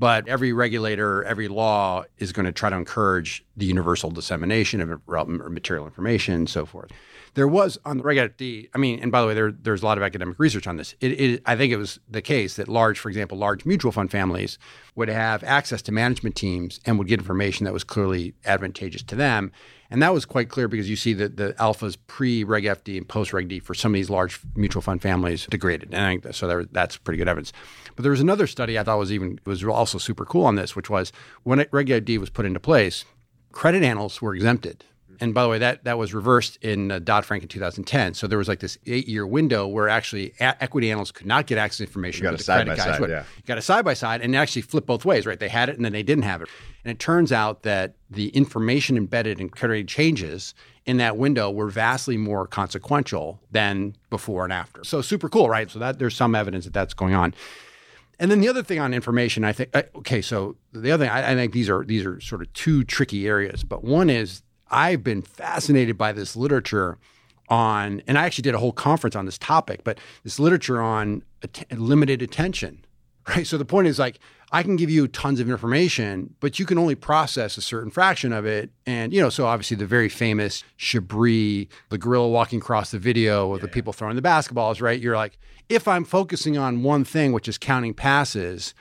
but every regulator, every law is going to try to encourage the universal dissemination of material information and so forth. There was on the Reg FD, I mean, and by the way, there, there's a lot of academic research on this. It, it, I think it was the case that large, for example, large mutual fund families would have access to management teams and would get information that was clearly advantageous to them. And that was quite clear because you see that the alphas pre Reg FD and post Reg D for some of these large mutual fund families degraded. And I so there, that's pretty good evidence. But there was another study I thought was even was also super cool on this, which was when Reg FD was put into place, credit analysts were exempted and by the way, that that was reversed in uh, Dodd Frank in 2010. So there was like this eight year window where actually a- equity analysts could not get access to information. You got a side by side, yeah. You got a side by side, and actually flip both ways, right? They had it and then they didn't have it. And it turns out that the information embedded in credit changes in that window were vastly more consequential than before and after. So super cool, right? So that there's some evidence that that's going on. And then the other thing on information, I think, uh, okay, so the other thing, I, I think these are these are sort of two tricky areas, but one is I've been fascinated by this literature on, and I actually did a whole conference on this topic, but this literature on att- limited attention right? So the point is like I can give you tons of information, but you can only process a certain fraction of it. And you know, so obviously the very famous Chabris, the gorilla walking across the video of yeah, the people throwing the basketballs, right? You're like, if I'm focusing on one thing, which is counting passes,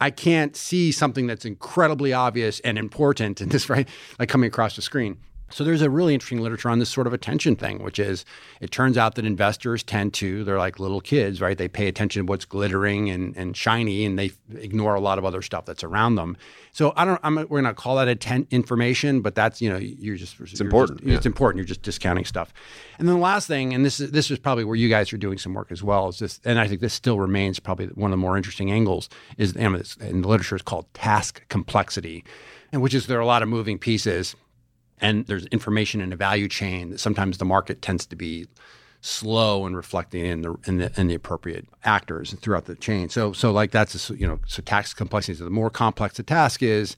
I can't see something that's incredibly obvious and important in this, right? Like coming across the screen. So there's a really interesting literature on this sort of attention thing, which is it turns out that investors tend to, they're like little kids, right? They pay attention to what's glittering and, and shiny and they ignore a lot of other stuff that's around them. So I don't, I'm, we're going to call that atten- information, but that's, you know, you're just, it's important. Just, yeah. It's important. You're just discounting stuff. And then the last thing, and this is, this is probably where you guys are doing some work as well, is this, and I think this still remains probably one of the more interesting angles is, and the literature is called task complexity, and which is there are a lot of moving pieces and there's information in a value chain that sometimes the market tends to be slow in reflecting in the in the, in the appropriate actors throughout the chain. So so like that's a, you know so task complexity. So the more complex the task is,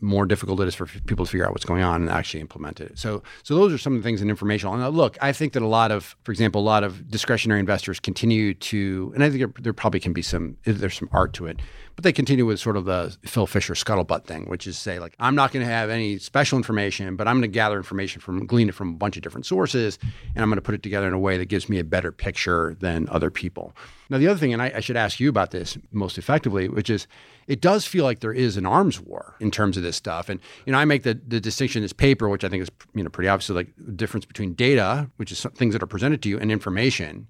more difficult it is for people to figure out what's going on and actually implement it. So, so those are some of the things in informational. And uh, look, I think that a lot of, for example, a lot of discretionary investors continue to, and I think there, there probably can be some, there's some art to it, but they continue with sort of the Phil Fisher scuttlebutt thing, which is say like, I'm not going to have any special information, but I'm going to gather information from, glean it from a bunch of different sources, and I'm going to put it together in a way that gives me a better picture than other people. Now, the other thing, and I, I should ask you about this most effectively, which is it does feel like there is an arms war in terms of this stuff. And you know, I make the, the distinction in this paper, which I think is you know pretty obvious, like the difference between data, which is things that are presented to you, and information,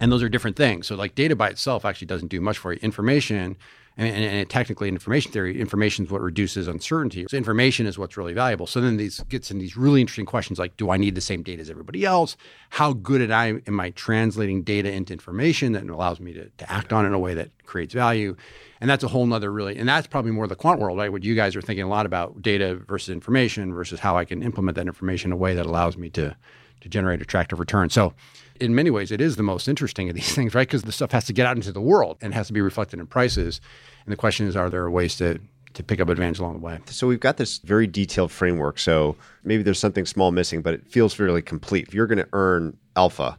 and those are different things. So like data by itself actually doesn't do much for you. Information and, and, and, technically in information theory, information is what reduces uncertainty. So information is what's really valuable. So then these gets in these really interesting questions like, do I need the same data as everybody else? How good am I, am I translating data into information that allows me to, to act on it in a way that creates value? And that's a whole nother really, and that's probably more the quant world, right? What you guys are thinking a lot about data versus information versus how I can implement that information in a way that allows me to to generate attractive returns. So in many ways, it is the most interesting of these things, right? Because the stuff has to get out into the world and has to be reflected in prices. And the question is, are there ways to to pick up advantage along the way? So we've got this very detailed framework. So maybe there's something small missing, but it feels fairly complete. If you're going to earn alpha,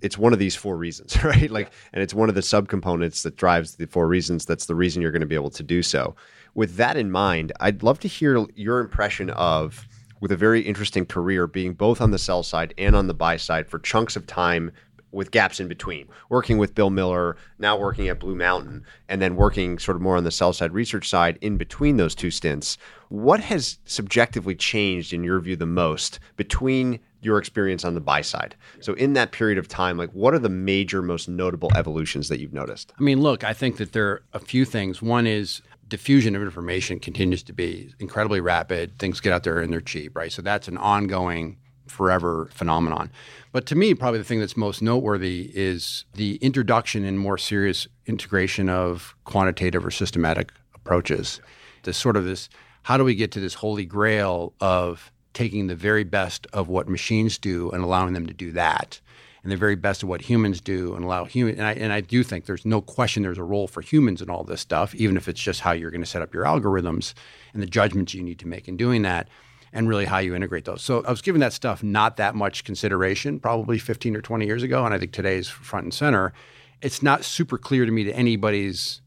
it's one of these four reasons, right? Like, and it's one of the subcomponents that drives the four reasons. That's the reason you're going to be able to do so. With that in mind, I'd love to hear your impression of with a very interesting career being both on the sell side and on the buy side for chunks of time with gaps in between, working with Bill Miller, now working at Blue Mountain, and then working sort of more on the sell side research side in between those two stints. What has subjectively changed in your view the most between your experience on the buy side? So in that period of time, like what are the major, most notable evolutions that you've noticed? I mean, look, I think that there are a few things. One is diffusion of information continues to be incredibly rapid. Things get out there and they're cheap, right? So that's an ongoing, forever phenomenon. But to me, probably the thing that's most noteworthy is the introduction and more serious integration of quantitative or systematic approaches. This sort of this, how do we get to this holy grail of taking the very best of what machines do and allowing them to do that? And the very best of what humans do and allow human and I, and I do think there's no question there's a role for humans in all this stuff even if it's just how you're going to set up your algorithms and the judgments you need to make in doing that and really how you integrate those. So i was giving that stuff not that much consideration probably 15 or 20 years ago and i think today's front and center. It's not super clear to me that anybody's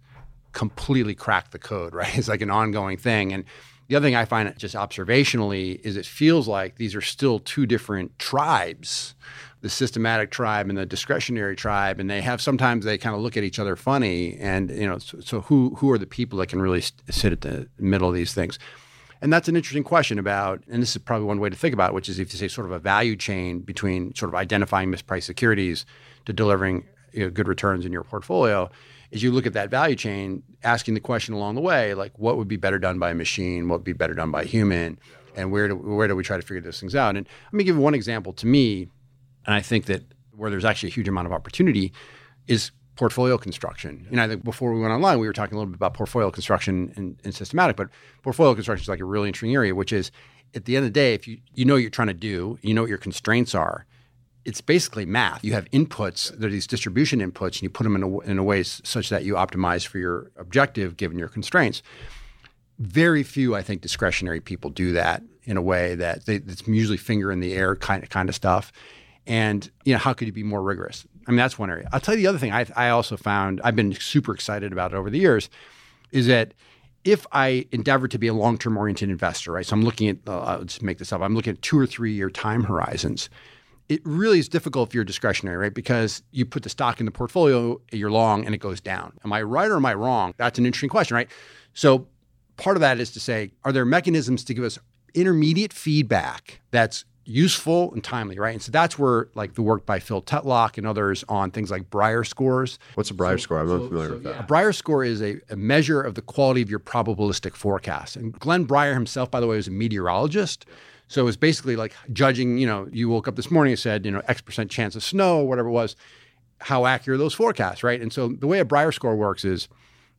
completely cracked the code right? It's like an ongoing thing. And the other thing I find just observationally is it feels like these are still two different tribes the systematic tribe and the discretionary tribe, and they have sometimes they kind of look at each other funny. And you know, so, so who who are the people that can really sit at the middle of these things? And that's an interesting question about, and this is probably one way to think about it, which is if you say sort of a value chain between sort of identifying mispriced securities to delivering you know, good returns in your portfolio, is you look at that value chain, asking the question along the way, like what would be better done by a machine, what would be better done by a human, and where do where do we try to figure those things out? And let me give one example. To me, and I think that where there's actually a huge amount of opportunity is portfolio construction. Know, I think before we went online, we were talking a little bit about portfolio construction and, and, systematic, but portfolio construction is like a really interesting area, which is at the end of the day, if you, you know what you're trying to do, you know what your constraints are, it's basically math. You have inputs, there are these distribution inputs, and you put them in a, in a way such that you optimize for your objective given your constraints. Very few, I think, discretionary people do that in a way that they, it's usually finger in the air kind of, kind of stuff. And you know, how could you be more rigorous? I mean, that's one area. I'll tell you the other thing. I, I also found I've been super excited about it over the years, is that if I endeavor to be a long-term oriented investor, right? So I'm looking at, uh, I'll just make this up. I'm looking at two or three-year time horizons. It really is difficult if you're discretionary, right? Because you put the stock in the portfolio, you're long, and it goes down. Am I right or am I wrong? That's an interesting question, right? So part of that is to say, are there mechanisms to give us intermediate feedback that's useful and timely, right? And so that's where like the work by Phil Tetlock and others on things like Brier scores. What's a Brier so, score? I'm so, not familiar so, with that. A Brier score is a, a, measure of the quality of your probabilistic forecast. And Glenn Brier himself, by the way, was a meteorologist. So it was basically like judging, you know, you woke up this morning and said, you know, X percent chance of snow, whatever it was, how accurate those forecasts, right? And so the way a Brier score works is,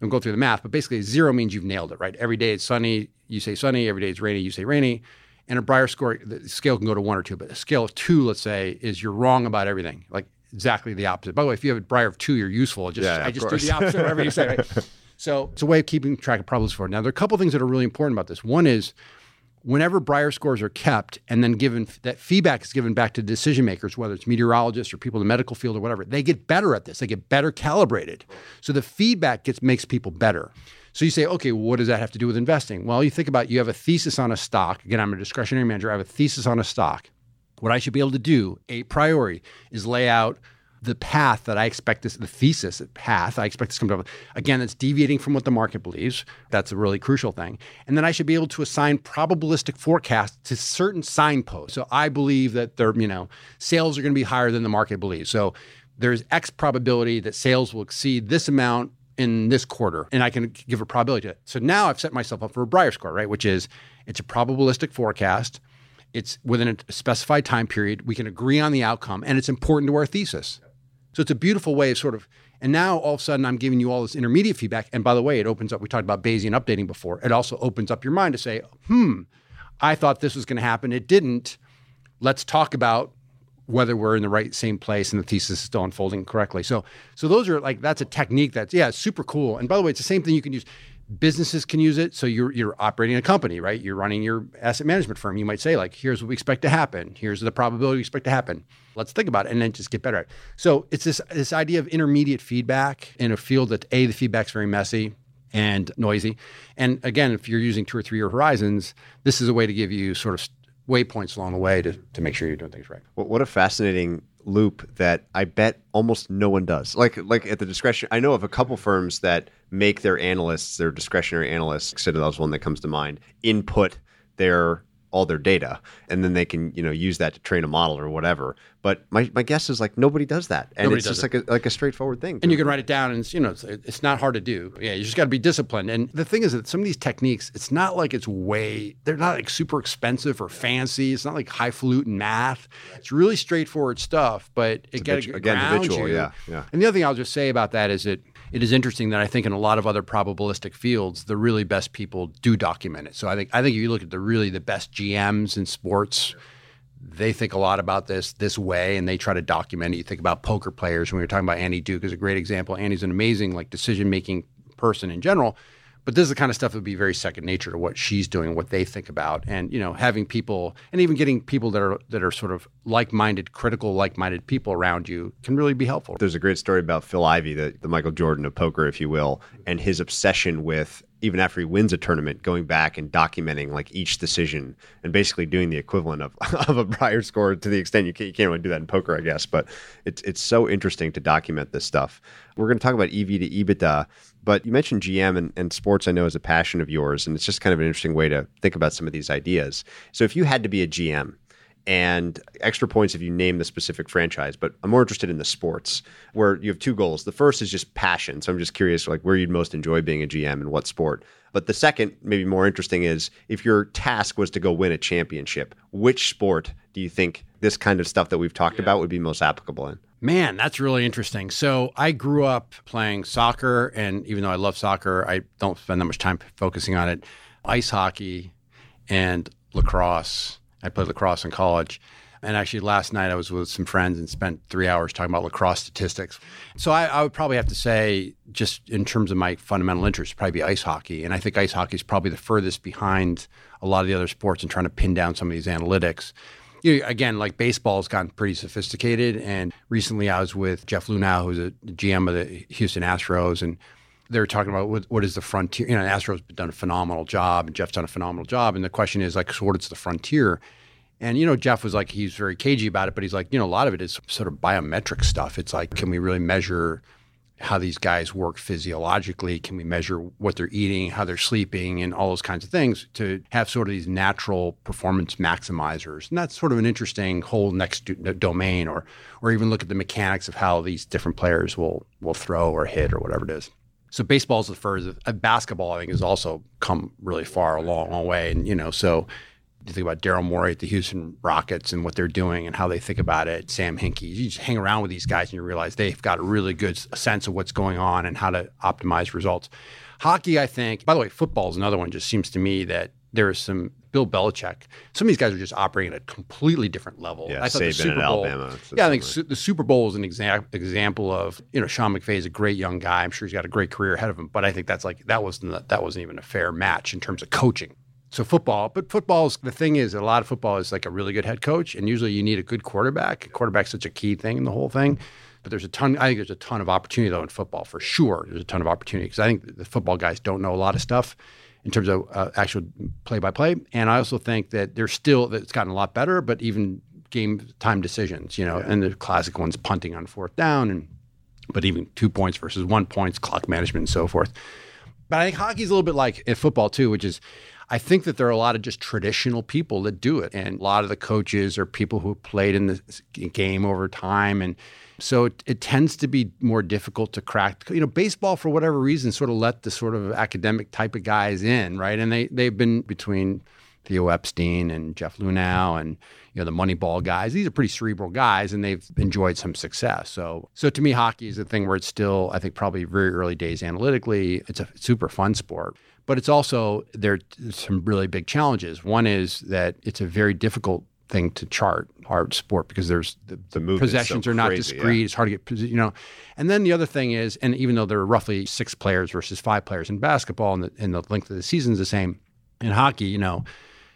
I'll go through the math, but basically zero means you've nailed it, right? Every day it's sunny, you say sunny. Every day it's rainy, you say rainy. And a Brier score, the scale can go to one or two, but a scale of two, let's say, is you're wrong about everything, like exactly the opposite. By the way, if you have a Brier of two, you're useful. Just, yeah, I just course. do the opposite of whatever you say. Right? so it's a way of keeping track of problems for. Now, there are a couple things that are really important about this. One is whenever Brier scores are kept and then given that feedback is given back to decision makers, whether it's meteorologists or people in the medical field or whatever, they get better at this. They get better calibrated. So the feedback gets makes people better. So you say, okay, what does that have to do with investing? Well, you think about you have a thesis on a stock. Again, I'm a discretionary manager. I have a thesis on a stock. What I should be able to do, a priori, is lay out the path that I expect this, the thesis path I expect this to come to. Again, that's deviating from what the market believes. That's a really crucial thing. And then I should be able to assign probabilistic forecasts to certain signposts. So I believe that their, you know, sales are going to be higher than the market believes. So there's X probability that sales will exceed this amount in this quarter, and I can give a probability to it. So now I've set myself up for a Brier score, right? Which is it's a probabilistic forecast. It's within a specified time period. We can agree on the outcome, and it's important to our thesis. So it's a beautiful way of sort of, and now all of a sudden I'm giving you all this intermediate feedback. And by the way, it opens up, we talked about Bayesian updating before. It also opens up your mind to say, hmm, I thought this was going to happen. It didn't. Let's talk about whether we're in the right same place and the thesis is still unfolding correctly. So so those are like that's a technique that's yeah, super cool. And by the way, it's the same thing you can use. Businesses can use it. So you're you're operating a company, right? You're running your asset management firm. You might say like, here's what we expect to happen. Here's the probability we expect to happen. Let's think about it and then just get better at it. So it's this this idea of intermediate feedback in a field that a the feedback's very messy and noisy. And again, if you're using two or three year horizons, this is a way to give you sort of waypoints along the way to, to make sure you're doing things right. Well, what a fascinating loop that I bet almost no one does. Like like at the discretion, I know of a couple firms that make their analysts, their discretionary analysts, Citadel's one that comes to mind, input their all their data and then they can you know use that to train a model or whatever. But my, my guess is like nobody does that. And nobody it's just it. like a like a straightforward thing. And you can write it down and it's you know it's, it's not hard to do. Yeah you just got to be disciplined. And the thing is that some of these techniques it's not like it's way they're not like super expensive or fancy. It's not like highfalutin math. It's really straightforward stuff but it gets again habitual, yeah yeah. And the other thing i'll just say about that is that it is interesting that I think in a lot of other probabilistic fields, the really best people do document it. So I think I think if you look at the really the best GMs in sports, they think a lot about this this way and they try to document it. You think about poker players when we were talking about Annie Duke is a great example. Annie's an amazing like decision making person in general. But this is the kind of stuff that would be very second nature to what she's doing, what they think about, and you know, having people and even getting people that are that are sort of like-minded, critical, like-minded people around you can really be helpful. There's a great story about Phil Ivey, the, the Michael Jordan of poker, if you will, and his obsession with even after he wins a tournament, going back and documenting like each decision and basically doing the equivalent of, of a Brier score to the extent you can't, you can't really do that in poker, I guess. But it's it's so interesting to document this stuff. We're going to talk about EV to EBITDA but you mentioned GM and, and sports, I know, is a passion of yours. And it's just kind of an interesting way to think about some of these ideas. So if you had to be a GM, and extra points if you name the specific franchise. But I'm more interested in the sports where you have two goals. The first is just passion. So I'm just curious, like where you'd most enjoy being a GM and what sport. But the second, maybe more interesting, is if your task was to go win a championship, which sport do you think this kind of stuff that we've talked yeah. about would be most applicable in? Man, that's really interesting. So I grew up playing soccer, and even though I love soccer, I don't spend that much time focusing on it. Ice hockey and lacrosse. I played lacrosse in college. And actually, last night I was with some friends and spent three hours talking about lacrosse statistics. So I, I would probably have to say, just in terms of my fundamental interest, probably be ice hockey. And I think ice hockey is probably the furthest behind a lot of the other sports in trying to pin down some of these analytics you know, again, like baseball's gotten pretty sophisticated. And recently I was with Jeff Luhnow, who's a GM of the Houston Astros, and they were talking about what, what is the frontier. You know, Astros have done a phenomenal job, and Jeff's done a phenomenal job. And the question is like, so what is the frontier? And you know, Jeff was like, he's very cagey about it, but he's like, you know, a lot of it is sort of biometric stuff. It's like, can we really measure how these guys work physiologically? Can we measure what they're eating, how they're sleeping, and all those kinds of things to have sort of these natural performance maximizers? And that's sort of an interesting whole next do- domain, or or even look at the mechanics of how these different players will will throw or hit or whatever it is. So baseball is the first. Basketball, I think, has also come really far along a long way, and you know, so you think about Daryl Morey at the Houston Rockets and what they're doing and how they think about it. Sam Hinkie, you just hang around with these guys and you realize they've got a really good sense of what's going on and how to optimize results. Hockey, I think. By the way, football is another one. Just seems to me that there is some Bill Belichick. Some of these guys are just operating at a completely different level. Yeah, I thought the Super Bowl, Alabama. Yeah, I think su- the Super Bowl is an exa- example of you know Sean McVay is a great young guy. I'm sure he's got a great career ahead of him. But I think that's like that wasn't that wasn't even a fair match in terms of coaching. So football, but football's the thing is a lot of football is like a really good head coach, and usually you need a good quarterback. Quarterback's such a key thing in the whole thing. But there's a ton. I think there's a ton of opportunity though in football for sure. There's a ton of opportunity because I think the football guys don't know a lot of stuff in terms of uh, actual play by play, and I also think that there's still that it's gotten a lot better. But even game time decisions, you know, yeah. and the classic ones punting on fourth down, and but even two points versus one points, clock management, and so forth. But I think hockey's a little bit like football too, which is I think that there are a lot of just traditional people that do it. And a lot of the coaches are people who played in the game over time. And so it, it, tends to be more difficult to crack. You know, baseball, for whatever reason, sort of let the sort of academic type of guys in, right? And they, they've been between Theo Epstein and Jeff Luhnow and you know the Moneyball guys. These are pretty cerebral guys, and they've enjoyed some success. So, so to me, hockey is a thing where it's still, I think, probably very early days analytically. It's a super fun sport. But it's also there are some really big challenges. One is that it's a very difficult thing to chart our sport because there's the, the possessions so are not crazy, discrete. Yeah. It's hard to get you know. And then the other thing is, and even though there are roughly six players versus five players in basketball, and the, and the length of the season is the same, in hockey, you know,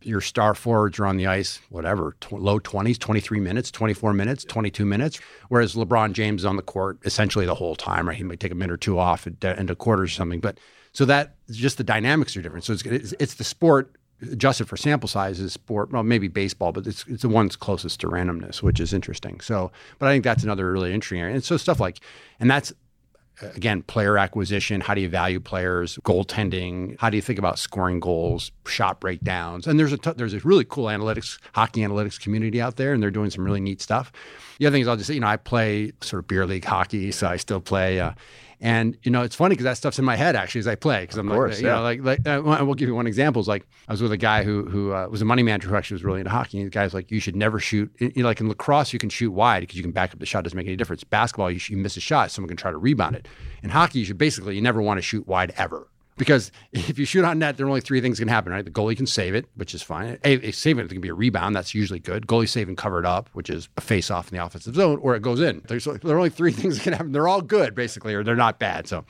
your star forwards are on the ice, whatever, tw- low 20s, 23 minutes, 24 minutes, 22 minutes. Whereas LeBron James is on the court essentially the whole time, right? He might take a minute or two off at into quarters or something. But so that just the dynamics are different. So it's, it's, it's the sport adjusted for sample size is sport, well, maybe baseball, but it's, it's the one's closest to randomness, which is interesting. So, but I think that's another really interesting area. And so stuff like, and that's uh, again, player acquisition. How do you value players? Goaltending. How do you think about scoring goals? Shot breakdowns. And there's a t- there's a really cool analytics hockey analytics community out there, and they're doing some really neat stuff. The other thing is I'll just say, you know, I play sort of beer league hockey, so I still play. Uh, and you know, it's funny because that stuff's in my head actually as I play. Because I'm course, like, you yeah. know, like, like uh, we'll give you one example. Is like I was with a guy who who uh, was a money manager who actually was really into hockey. And the guy's like, you should never shoot. You know, like in lacrosse, you can shoot wide because you can back up the shot. Doesn't make any difference. Basketball, you, should, you miss a shot, someone can try to rebound it. In hockey, you should basically you never want to shoot wide ever because if you shoot on net, there are only three things can happen, right? The goalie can save it, which is fine. A, a save it, it can be a rebound. That's usually good. Goalie save and cover it up, which is a face off in the offensive zone, or it goes in. There's, there are only three things that can happen. They're all good, basically, or they're not bad. So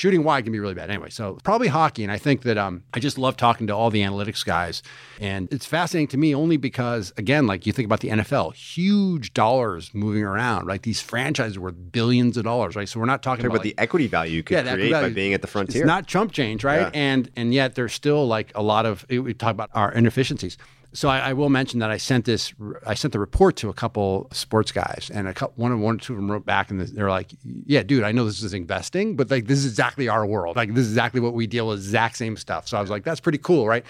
shooting wide can be really bad. Anyway, so probably hockey. And I think that um, I just love talking to all the analytics guys. And it's fascinating to me only because, again, like you think about the NFL, huge dollars moving around, right? These franchises worth billions of dollars, right? So we're not talking Talk about, about like, the equity value you could Yeah, create by being at the frontier. it's not chump change, right? Yeah. And and yet there's still like a lot of we talk about our inefficiencies. So I, I will mention that I sent this I sent the report to a couple sports guys, and a couple, one of one or two of them wrote back, and they're like, "Yeah, dude, I know this is investing, but like this is exactly our world. Like this is exactly what we deal with, exact same stuff." So I was like, "That's pretty cool, right?"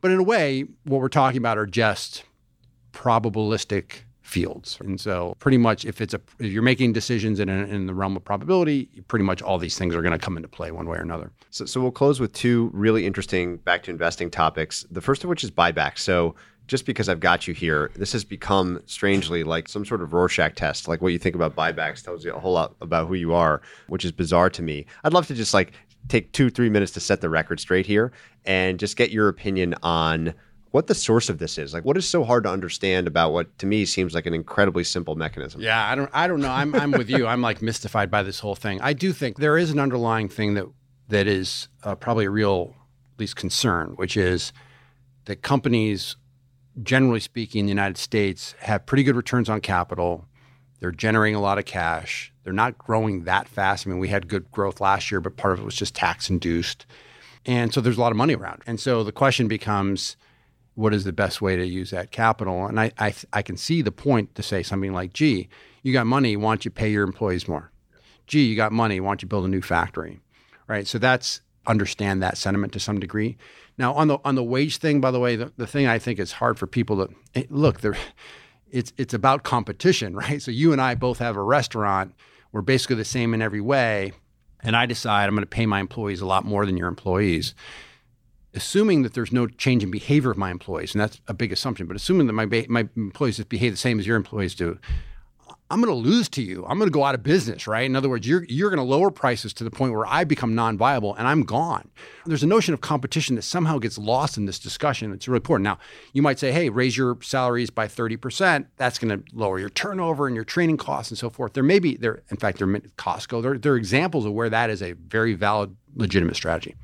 But in a way, what we're talking about are just probabilistic fields. And so pretty much if it's a if you're making decisions in, a, in the realm of probability, pretty much all these things are going to come into play one way or another. So, so we'll close with two really interesting back to investing topics. The first of which is buyback. So just because I've got you here, this has become strangely like some sort of Rorschach test. Like what you think about buybacks tells you a whole lot about who you are, which is bizarre to me. I'd love to just like take two, three minutes to set the record straight here and just get your opinion on what the source of this is. Like what is so hard to understand about what to me seems like an incredibly simple mechanism. Yeah, I don't I don't know. I'm I'm with you. I'm like mystified by this whole thing. I do think there is an underlying thing that that is uh, probably a real least concern, which is that companies generally speaking, in the United States have pretty good returns on capital. They're generating a lot of cash. They're not growing that fast. I mean, we had good growth last year, but part of it was just tax induced. And so there's a lot of money around. And so the question becomes, what is the best way to use that capital? And I, I, I can see the point to say something like, gee, you got money, why don't you pay your employees more? Gee, you got money, why don't you build a new factory? Right. So that's understand that sentiment to some degree. Now on the on the wage thing, by the way, the, the thing I think is hard for people to eh, look, there it's it's about competition, right? So you and I both have a restaurant. We're basically the same in every way. And I decide I'm going to pay my employees a lot more than your employees assuming that there's no change in behavior of my employees, and that's a big assumption, but assuming that my, my employees just behave the same as your employees do, I'm going to lose to you. I'm going to go out of business, right? In other words, you're, you're going to lower prices to the point where I become non viable and I'm gone. There's a notion of competition that somehow gets lost in this discussion. It's really important. Now, you might say, hey, raise your salaries by 30%. That's going to lower your turnover and your training costs and so forth. There may be, there, in fact, there Costco, there, there are examples of where that is a very valid, legitimate strategy.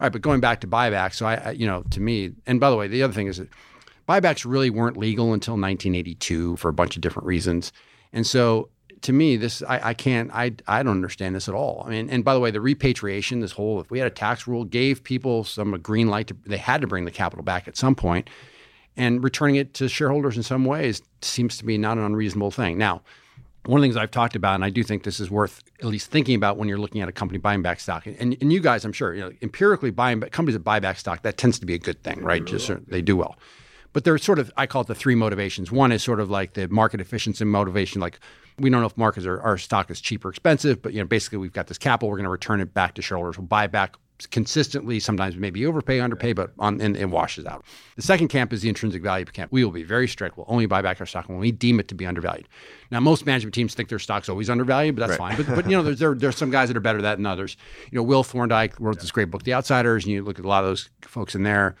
Right, but going back to buybacks, so I, I, you know, to me, and by the way, the other thing is that buybacks really weren't legal until 1982 for a bunch of different reasons, and so to me, this I, I can't, I, I don't understand this at all. I mean, and by the way, the repatriation, this whole, if we had a tax rule, gave people some green light to, they had to bring the capital back at some point, and returning it to shareholders in some ways seems to be not an unreasonable thing. Now one of the things I've talked about, and I do think this is worth at least thinking about when you're looking at a company buying back stock, and, and you guys, I'm sure, you know, empirically buying companies that buy back stock, that tends to be a good thing, right? Really Just well. they do well. But there's sort of, I call it the three motivations. One is sort of like the market efficiency motivation, like we don't know if markets are our stock is cheap or expensive, but you know, basically we've got this capital, we're going to return it back to shareholders. We'll buy back consistently. Sometimes maybe overpay, underpay, but on and it washes out. The second camp is the intrinsic value camp. We will be very strict. We'll only buy back our stock when we deem it to be undervalued. Now, most management teams think their stock's always undervalued, but that's right. fine. But, but you know, there's there, there's some guys that are better at that than others. You know, Will Thorndike wrote this great book, The Outsiders, and you look at a lot of those folks in there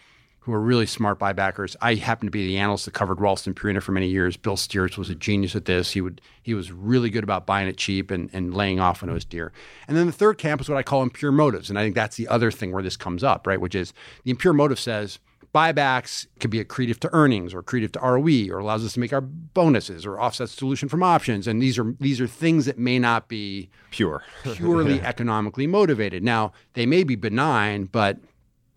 who are really smart buybackers. I happen to be the analyst that covered Ralston Purina for many years. Bill Stiritz was a genius at this. He would he was really good about buying it cheap and, and laying off when it was dear. And then the third camp is what I call impure motives. And I think that's the other thing where this comes up, right? Which is the impure motive says buybacks could be accretive to earnings or accretive to ROE or allows us to make our bonuses or offsets dilution from options. And these are these are things that may not be pure, purely economically motivated. Now they may be benign, but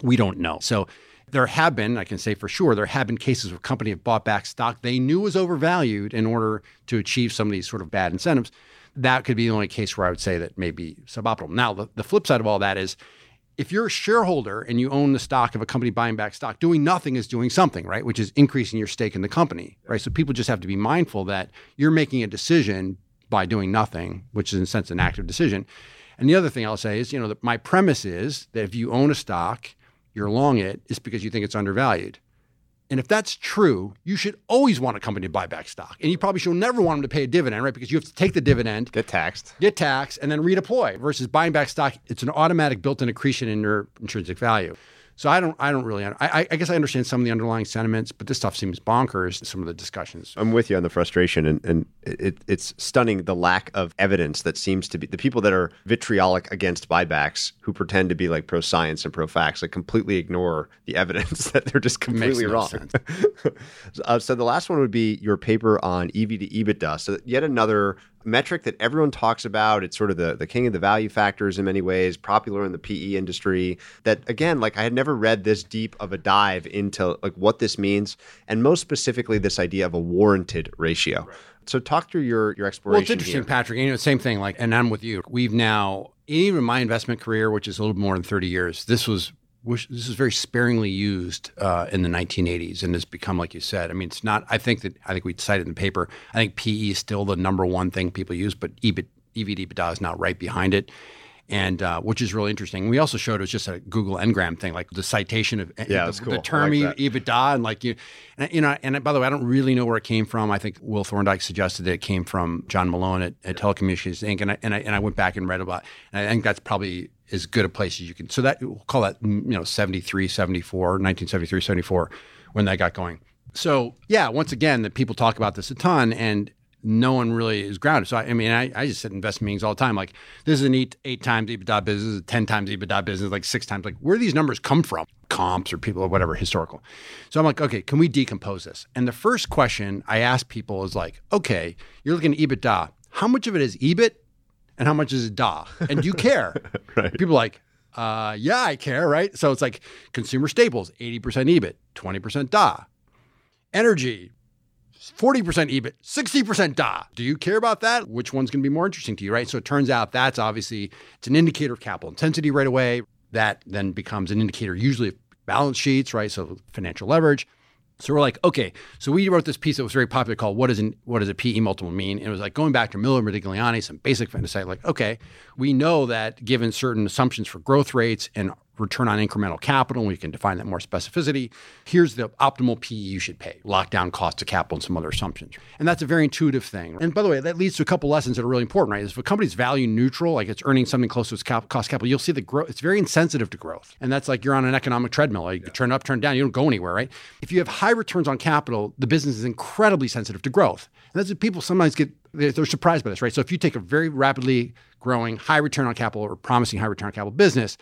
we don't know. So there have been, I can say for sure, there have been cases where company have bought back stock they knew was overvalued in order to achieve some of these sort of bad incentives. That could be the only case where I would say that may be suboptimal. Now, the, the flip side of all that is if you're a shareholder and you own the stock of a company buying back stock, doing nothing is doing something, right? Which is increasing your stake in the company, right? So people just have to be mindful that you're making a decision by doing nothing, which is in a sense an active decision. And the other thing I'll say is, you know, my premise is that if you own a stock you're long it is because you think it's undervalued. And if that's true, you should always want a company to buy back stock. And you probably should never want them to pay a dividend, right? Because you have to take the dividend, get taxed, get taxed, and then redeploy versus buying back stock. It's an automatic built in accretion in your intrinsic value. So I don't, I don't really, I, I guess I understand some of the underlying sentiments, but this stuff seems bonkers. In some of the discussions. I'm with you on the frustration, and, and it, it's stunning the lack of evidence that seems to be the people that are vitriolic against buybacks, who pretend to be like pro science and pro facts, like completely ignore the evidence that they're just completely no wrong. uh, so the last one would be your paper on EV to EBITDA. So yet another metric that everyone talks about. It's sort of the, the king of the value factors in many ways, popular in the PE industry. That again, like I had never read this deep of a dive into like what this means, and most specifically this idea of a warranted ratio. Right. So talk through your your exploration. Well, it's interesting, here. Patrick. You know, same thing. Like, and I'm with you. We've now even my investment career, which is a little more than 30 years. This was which this is very sparingly used uh, in the 1980s and has become, like you said, I mean, it's not, I think that, I think we cited in the paper, I think PE is still the number one thing people use, but EBIT, EV EBITDA is now right behind it. And uh, which is really interesting. We also showed it was just a Google Ngram thing, like the citation of yeah, the, cool. the term like EBITDA, and like you, and, you know. And by the way, I don't really know where it came from. I think Will Thorndike suggested that it came from John Malone at, at Telecommunications Inc. And I, and I and I went back and read about. It. And I think that's probably as good a place as you can. So that we'll call that mm, you know 73, 74, 1973, 74 when that got going. So yeah, once again, that people talk about this a ton, and no one really is grounded. So I, I mean, I, I just sit in investment meetings all the time. Like this is an eight eight times EBITDA business, ten times EBITDA business, like six times. Like where these numbers come from? Comps or people or whatever historical. So I'm like, okay, can we decompose this? And the first question I ask people is like, okay, you're looking at EBITDA. How much of it is EBIT, and how much is DA? And do you care? Right. People are like, uh, yeah, I care, right? So it's like consumer staples, 80% EBIT, 20% DA. Energy, 40% EBIT, 60% DA. Do you care about that? Which one's going to be more interesting to you, right? So it turns out that's obviously it's an indicator of capital intensity right away. That then becomes an indicator usually of balance sheets, right? So financial leverage. So we're like, okay. So we wrote this piece that was very popular called "What Does an, What Does a PE Multiple Mean?" And it was like going back to Miller and Modigliani, some basic fantasy. Like, okay, we know that given certain assumptions for growth rates and return on incremental capital, and we can define that more specificity. Here's the optimal PE you should pay, lockdown cost of capital, and some other assumptions. And that's a very intuitive thing. And by the way, that leads to a couple lessons that are really important, right? If a company's value neutral, like it's earning something close to its cap- cost capital, you'll see the growth. It's very insensitive to growth. And that's like you're on an economic treadmill. Like you turn up, turn down, you don't go anywhere, right? If you have high returns on capital, the business is incredibly sensitive to growth. And that's what people sometimes get they're surprised by this, right? So if you take a very rapidly growing, high return on capital or promising high return on capital business,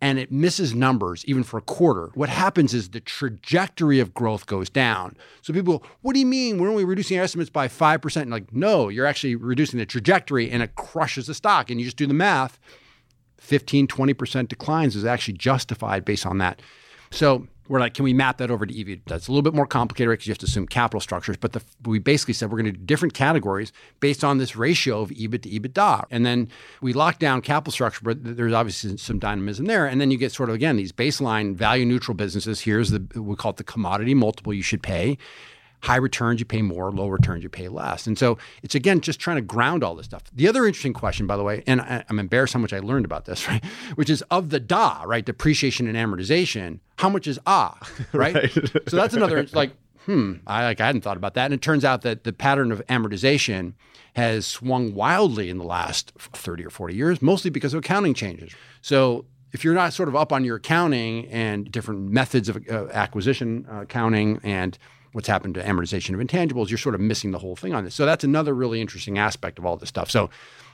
and it misses numbers even for a quarter, what happens is the trajectory of growth goes down. So people, go, what do you mean? We're only reducing our estimates by 5%. And like, no, you're actually reducing the trajectory and it crushes the stock. And you just do the math 15, 20% declines is actually justified based on that. So we're like, can we map that over to EV? That's a little bit more complicated because you have to assume capital structures. But the, we basically said we're going to do different categories based on this ratio of EBIT to EBITDA. And then we lock down capital structure, but there's obviously some dynamism there. And then you get sort of, again, these baseline value neutral businesses. Here's the, we call it the commodity multiple you should pay. High returns, you pay more. Low returns, you pay less. And so it's again just trying to ground all this stuff. The other interesting question, by the way, and I, am embarrassed how much I learned about this, right? Which is of the DA, right? Depreciation and amortization. How much is ah, right? right. so that's another like, hmm, I like I hadn't thought about that. And it turns out that the pattern of amortization has swung wildly in the last 30 or 40 years, mostly because of accounting changes. So if you're not sort of up on your accounting and different methods of uh, acquisition uh, accounting and what's happened to amortization of intangibles, you're sort of missing the whole thing on this. So that's another really interesting aspect of all this stuff. So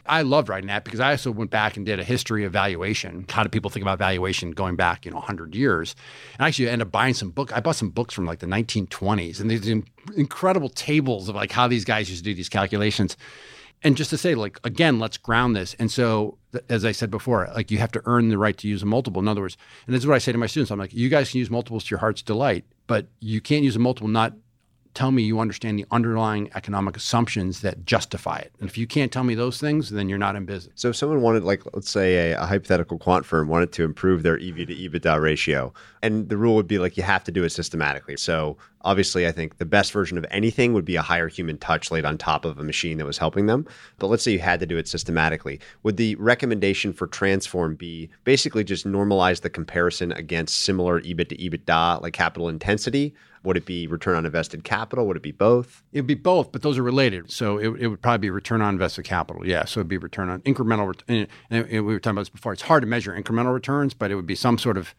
I loved writing that because I also went back and did a history of valuation. How do people think about valuation going back, you know, 100 years? And I actually ended up buying some book. I bought some books from like the 1920s and these incredible tables of like how these guys used to do these calculations. And just to say, like, again, let's ground this. And so, as I said before, like you have to earn the right to use a multiple. In other words, and this is what I say to my students I'm like, you guys can use multiples to your heart's delight, but you can't use a multiple not tell me you understand the underlying economic assumptions that justify it. And if you can't tell me those things, then you're not in business. So if someone wanted, like, let's say a, a, hypothetical quant firm wanted to improve their EV to EBITDA ratio, and the rule would be like you have to do it systematically. So obviously, I think the best version of anything would be a higher human touch laid on top of a machine that was helping them. But let's say you had to do it systematically. Would the recommendation for Transform be basically just normalize the comparison against similar EBIT to EBITDA, like capital intensity? Would it be return on invested capital? Would it be both? It'd be both, but those are related. So it, it would probably be return on invested capital. Yeah. So it'd be return on incremental. And, and we were talking about this before. It's hard to measure incremental returns, but it would be some sort of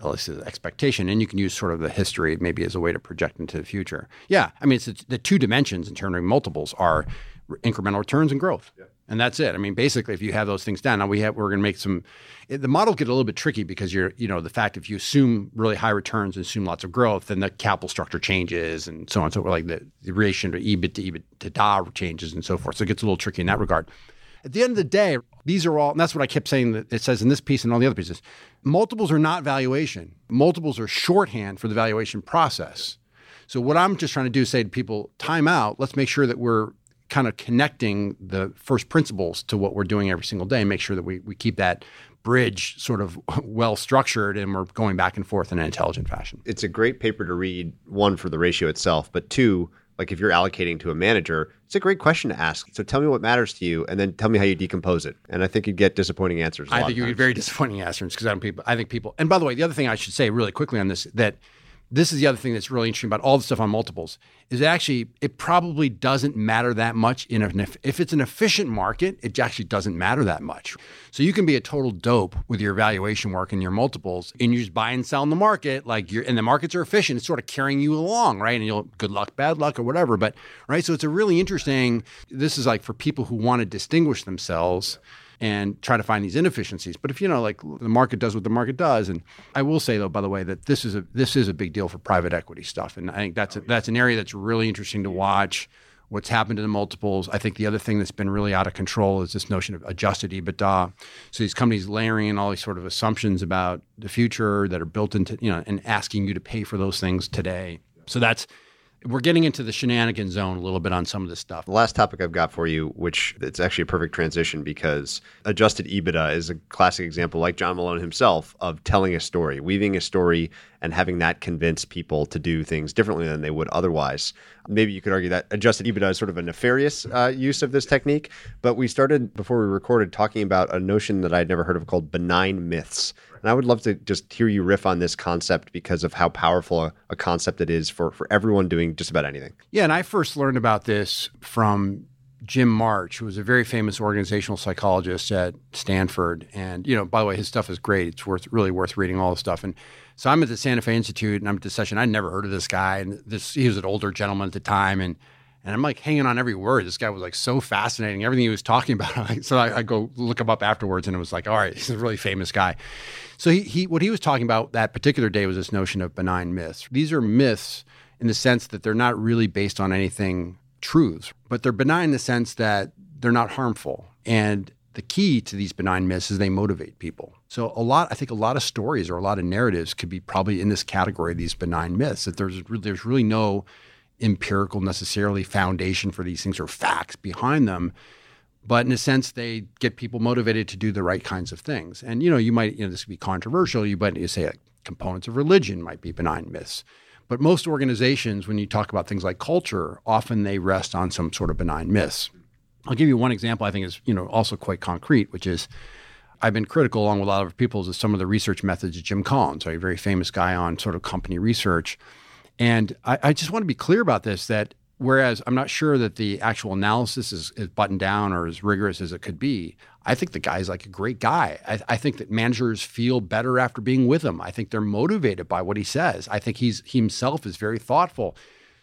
at least expectation, and you can use sort of the history maybe as a way to project into the future. Yeah, I mean, it's the two dimensions in terms of multiples are incremental returns and growth. Yeah and that's it. I mean, basically, if you have those things down, now we have we're going to make some. The models get a little bit tricky because you're, you know, the fact if you assume really high returns and assume lots of growth, then the capital structure changes and so on. So like the, the relation to EBIT to EBIT to DA changes and so forth. So it gets a little tricky in that regard. At the end of the day, these are all, and that's what I kept saying that it says in this piece and all the other pieces. Multiples are not valuation. Multiples are shorthand for the valuation process. So what I'm just trying to do is say to people, time out. Let's make sure that we're kind of connecting the first principles to what we're doing every single day and make sure that we, we keep that bridge sort of well structured and we're going back and forth in an intelligent fashion. It's a great paper to read, one, for the ratio itself, but two, like if you're allocating to a manager, it's a great question to ask. So tell me what matters to you, and then tell me how you decompose it. And I think you'd get disappointing answers. I think you get very disappointing answers because I don't people. I think people. And by the way, the other thing I should say really quickly on this that this is the other thing that's really interesting about all the stuff on multiples is actually it probably doesn't matter that much in an if it's an efficient market it actually doesn't matter that much. So you can be a total dope with your valuation work and your multiples and you just buy and sell in the market like you're and the markets are efficient it's sort of carrying you along right? And you'll good luck bad luck or whatever but right? So it's a really interesting this is like for people who want to distinguish themselves and try to find these inefficiencies. But if you know, like the market does what the market does, and I will say though, by the way, that this is a this is a big deal for private equity stuff, and I think that's a, oh, that's an area that's really interesting to watch. What's happened to the multiples? I think the other thing that's been really out of control is this notion of adjusted EBITDA. So these companies layering in all these sort of assumptions about the future that are built into you know, and asking you to pay for those things today. So that's we're getting into the shenanigan zone a little bit on some of this stuff. The last topic I've got for you, which it's actually a perfect transition because adjusted EBITDA is a classic example, like John Malone himself, of telling a story, weaving a story and having that convince people to do things differently than they would otherwise. Maybe you could argue that adjusted EBITDA is sort of a nefarious uh, use of this technique, but we started before we recorded talking about a notion that I'd never heard of called benign myths. And I would love to just hear you riff on this concept because of how powerful a, a concept it is for, for everyone doing just about anything. Yeah, and I first learned about this from Jim March, who was a very famous organizational psychologist at Stanford. And, you know, by the way, his stuff is great. It's worth really worth reading all the stuff. And so I'm at the Santa Fe Institute and I'm at this session. I'd never heard of this guy. And this he was an older gentleman at the time. And and I'm like hanging on every word. This guy was like so fascinating. Everything he was talking about. so I, I, go look him up afterwards, and it was like, all right, he's a really famous guy. So he, he what he was talking about that particular day was this notion of benign myths. These are myths in the sense that they're not really based on anything truths, but they're benign in the sense that they're not harmful. And the key to these benign myths is they motivate people. So a lot, I think, a lot of stories or a lot of narratives could be probably in this category. These benign myths that there's there's really no empirical necessarily foundation for these things or facts behind them but in a sense they get people motivated to do the right kinds of things. And you know you might you know this could be controversial you might you say like components of religion might be benign myths. But most organizations when you talk about things like culture often they rest on some sort of benign myths. I'll give you one example i think is you know also quite concrete which is I've been critical, along with a lot of people, of some of the research methods of Jim Collins, a very famous guy on sort of company research. And I, I just want to be clear about this that whereas I'm not sure that the actual analysis is, is, buttoned down or as rigorous as it could be, I think the guy's like a great guy. I, I, think that managers feel better after being with him. I think they're motivated by what he says. I think he's he himself is very thoughtful.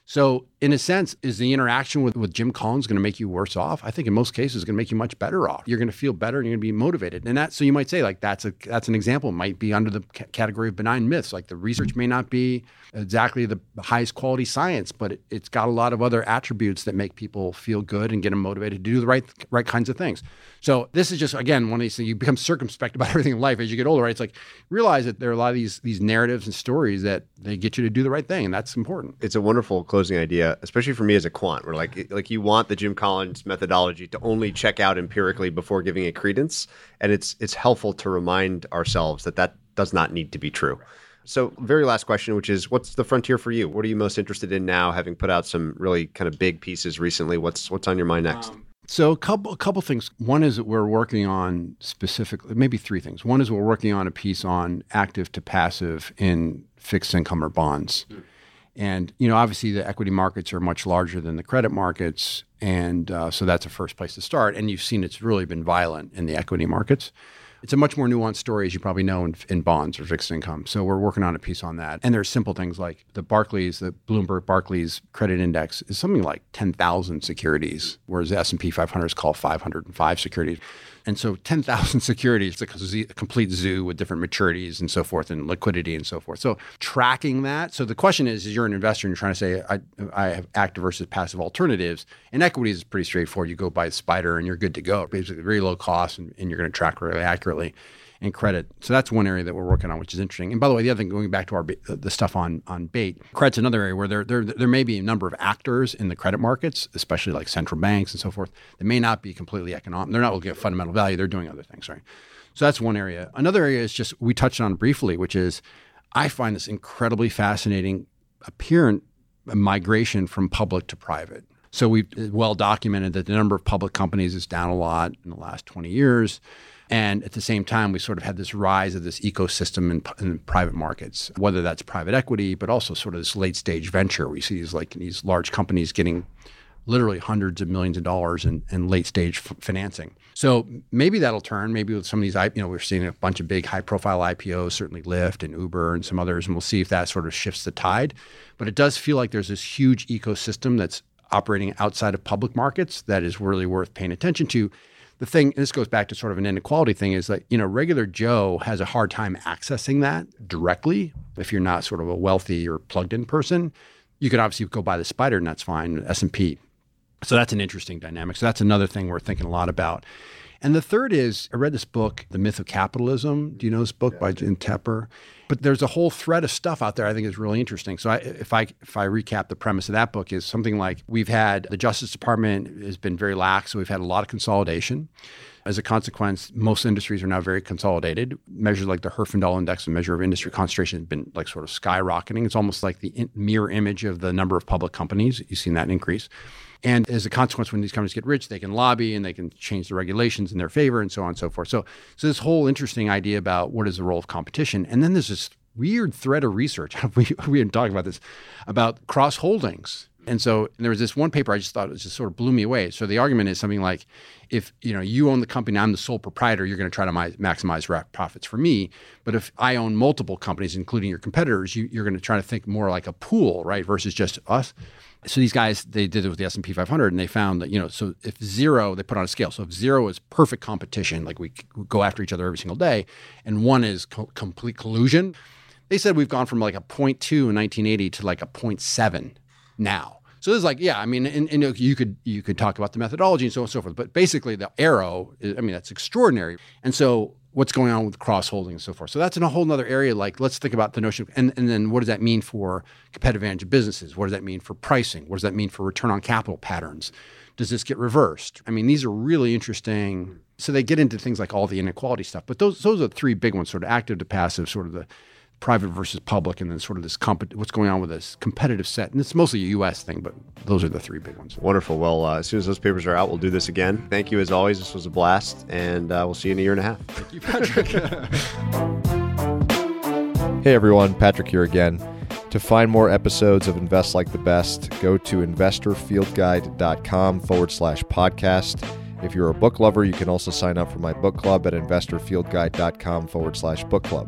So, in a sense, is the interaction with, with Jim Collins going to make you worse off? I think in most cases, it's going to make you much better off. You're going to feel better and you're going to be motivated. And that, so you might say, like, that's a that's an example. It might be under the c- category of benign myths. Like the research may not be exactly the highest quality science, but it, it's got a lot of other attributes that make people feel good and get them motivated to do the right right kinds of things. So this is just again one of these things. You become circumspect about everything in life as you get older. Right? It's like realize that there are a lot of these these narratives and stories that they get you to do the right thing, and that's important. It's a wonderful closing idea, especially for me as a quant. Where like like you want the Jim Collins methodology to only check out empirically before giving it credence, and it's it's helpful to remind ourselves that that does not need to be true. So, very last question, which is, what's the frontier for you? What are you most interested in now? Having put out some really kind of big pieces recently, what's what's on your mind next? Um, so, a couple a couple things. One is that we're working on specifically, maybe three things. One is we're working on a piece on active to passive in fixed income or bonds. Mm. And you know, obviously, the equity markets are much larger than the credit markets, and uh, so that's a first place to start. And you've seen it's really been violent in the equity markets. It's a much more nuanced story, as you probably know, in, in, bonds or fixed income. So we're working on a piece on that. And there's simple things like the Barclays, the Bloomberg Barclays Credit Index is something like 10,000 securities, whereas the S&P 500 is called 505 securities. And so 10,000 securities, it's a complete zoo with different maturities and so forth and liquidity and so forth. So tracking that. So the question is, is you're an investor and you're trying to say, I, I have active versus passive alternatives. And equities is pretty straightforward. You go buy a SPDR and you're good to go. Basically very low cost and, and you're going to track really accurately and credit. So that's one area that we're working on, which is interesting. And by the way, the other thing, going back to our the stuff on on BAIT, credit's another area where there there there may be a number of actors in the credit markets, especially like central banks and so forth, that may not be completely economic. They're not looking at fundamental value. They're doing other things, right? So that's one area. Another area is just we touched on briefly, which is I find this incredibly fascinating apparent migration from public to private. So we've well documented that the number of public companies is down a lot in the last 20 years And at the same time, we sort of had this rise of this ecosystem in, in private markets, whether that's private equity, but also sort of this late stage venture. We see these like these large companies getting literally hundreds of millions of dollars in, in late stage f- financing. So maybe that'll turn. Maybe with some of these, you know, we're seeing a bunch of big high profile IPOs, certainly Lyft and Uber and some others, and we'll see if that sort of shifts the tide. But it does feel like there's this huge ecosystem that's operating outside of public markets that is really worth paying attention to the thing, this goes back to sort of an inequality thing, is that, you know, regular Joe has a hard time accessing that directly if you're not sort of a wealthy or plugged in person. You could obviously go buy the SPDR and that's fine, S&P. So that's an interesting dynamic. So that's another thing we're thinking a lot about. And the third is I read this book, The Myth of Capitalism. Do you know this book yeah, by Jim Tepper? But there's a whole thread of stuff out there I think is really interesting. So I, if I if I recap the premise of that book is something like we've had the Justice Department has been very lax, so we've had a lot of consolidation. As a consequence, most industries are now very consolidated. Measures like the Herfindahl Index, a measure of industry concentration, has been like sort of skyrocketing. It's almost like the in- mirror image of the number of public companies. You've seen that increase. And as a consequence, when these companies get rich, they can lobby and they can change the regulations in their favor and so on and so forth. So, so this whole interesting idea about what is the role of competition. And then there's this weird thread of research. we, we been talking about this about cross holdings. And so and there was this one paper I just thought it just sort of blew me away. So the argument is something like, if you know you own the company, I'm the sole proprietor, you're going to try to maximize profits for me. But if I own multiple companies, including your competitors, you, you're going to try to think more like a pool, right, versus just us. So these guys, they did it with the S&P 500 and they found that, you know, so if zero, they put on a scale. So if zero is perfect competition, like we go after each other every single day, and one is co- complete collusion, they said we've gone from like a 0.2 in 1980 to like a 0.7 now. So this is like, yeah, I mean, and, and, you could you could talk about the methodology and so on and so forth, but basically the arrow, is, I mean, that's extraordinary. And so what's going on with cross holding and so forth. So that's in a whole other area. Like, let's think about the notion, of, and, and then what does that mean for competitive advantage of businesses? What does that mean for pricing? What does that mean for return on capital patterns? Does this get reversed? I mean, these are really interesting. So they get into things like all the inequality stuff, but those those are three big ones: sort of active to passive, sort of the private versus public, and then sort of this comp- what's going on with this competitive set. And it's mostly a U.S. thing, but those are the three big ones. Wonderful. Well, uh, as soon as those papers are out, we'll do this again. Thank you as always. This was a blast, and uh, we'll see you in a year and a half. Thank you, Patrick. hey everyone, Patrick here again. To find more episodes of Invest Like the Best, go to investorfieldguide.com forward slash podcast. If you're a book lover, you can also sign up for my book club at investorfieldguide.com forward slash book club.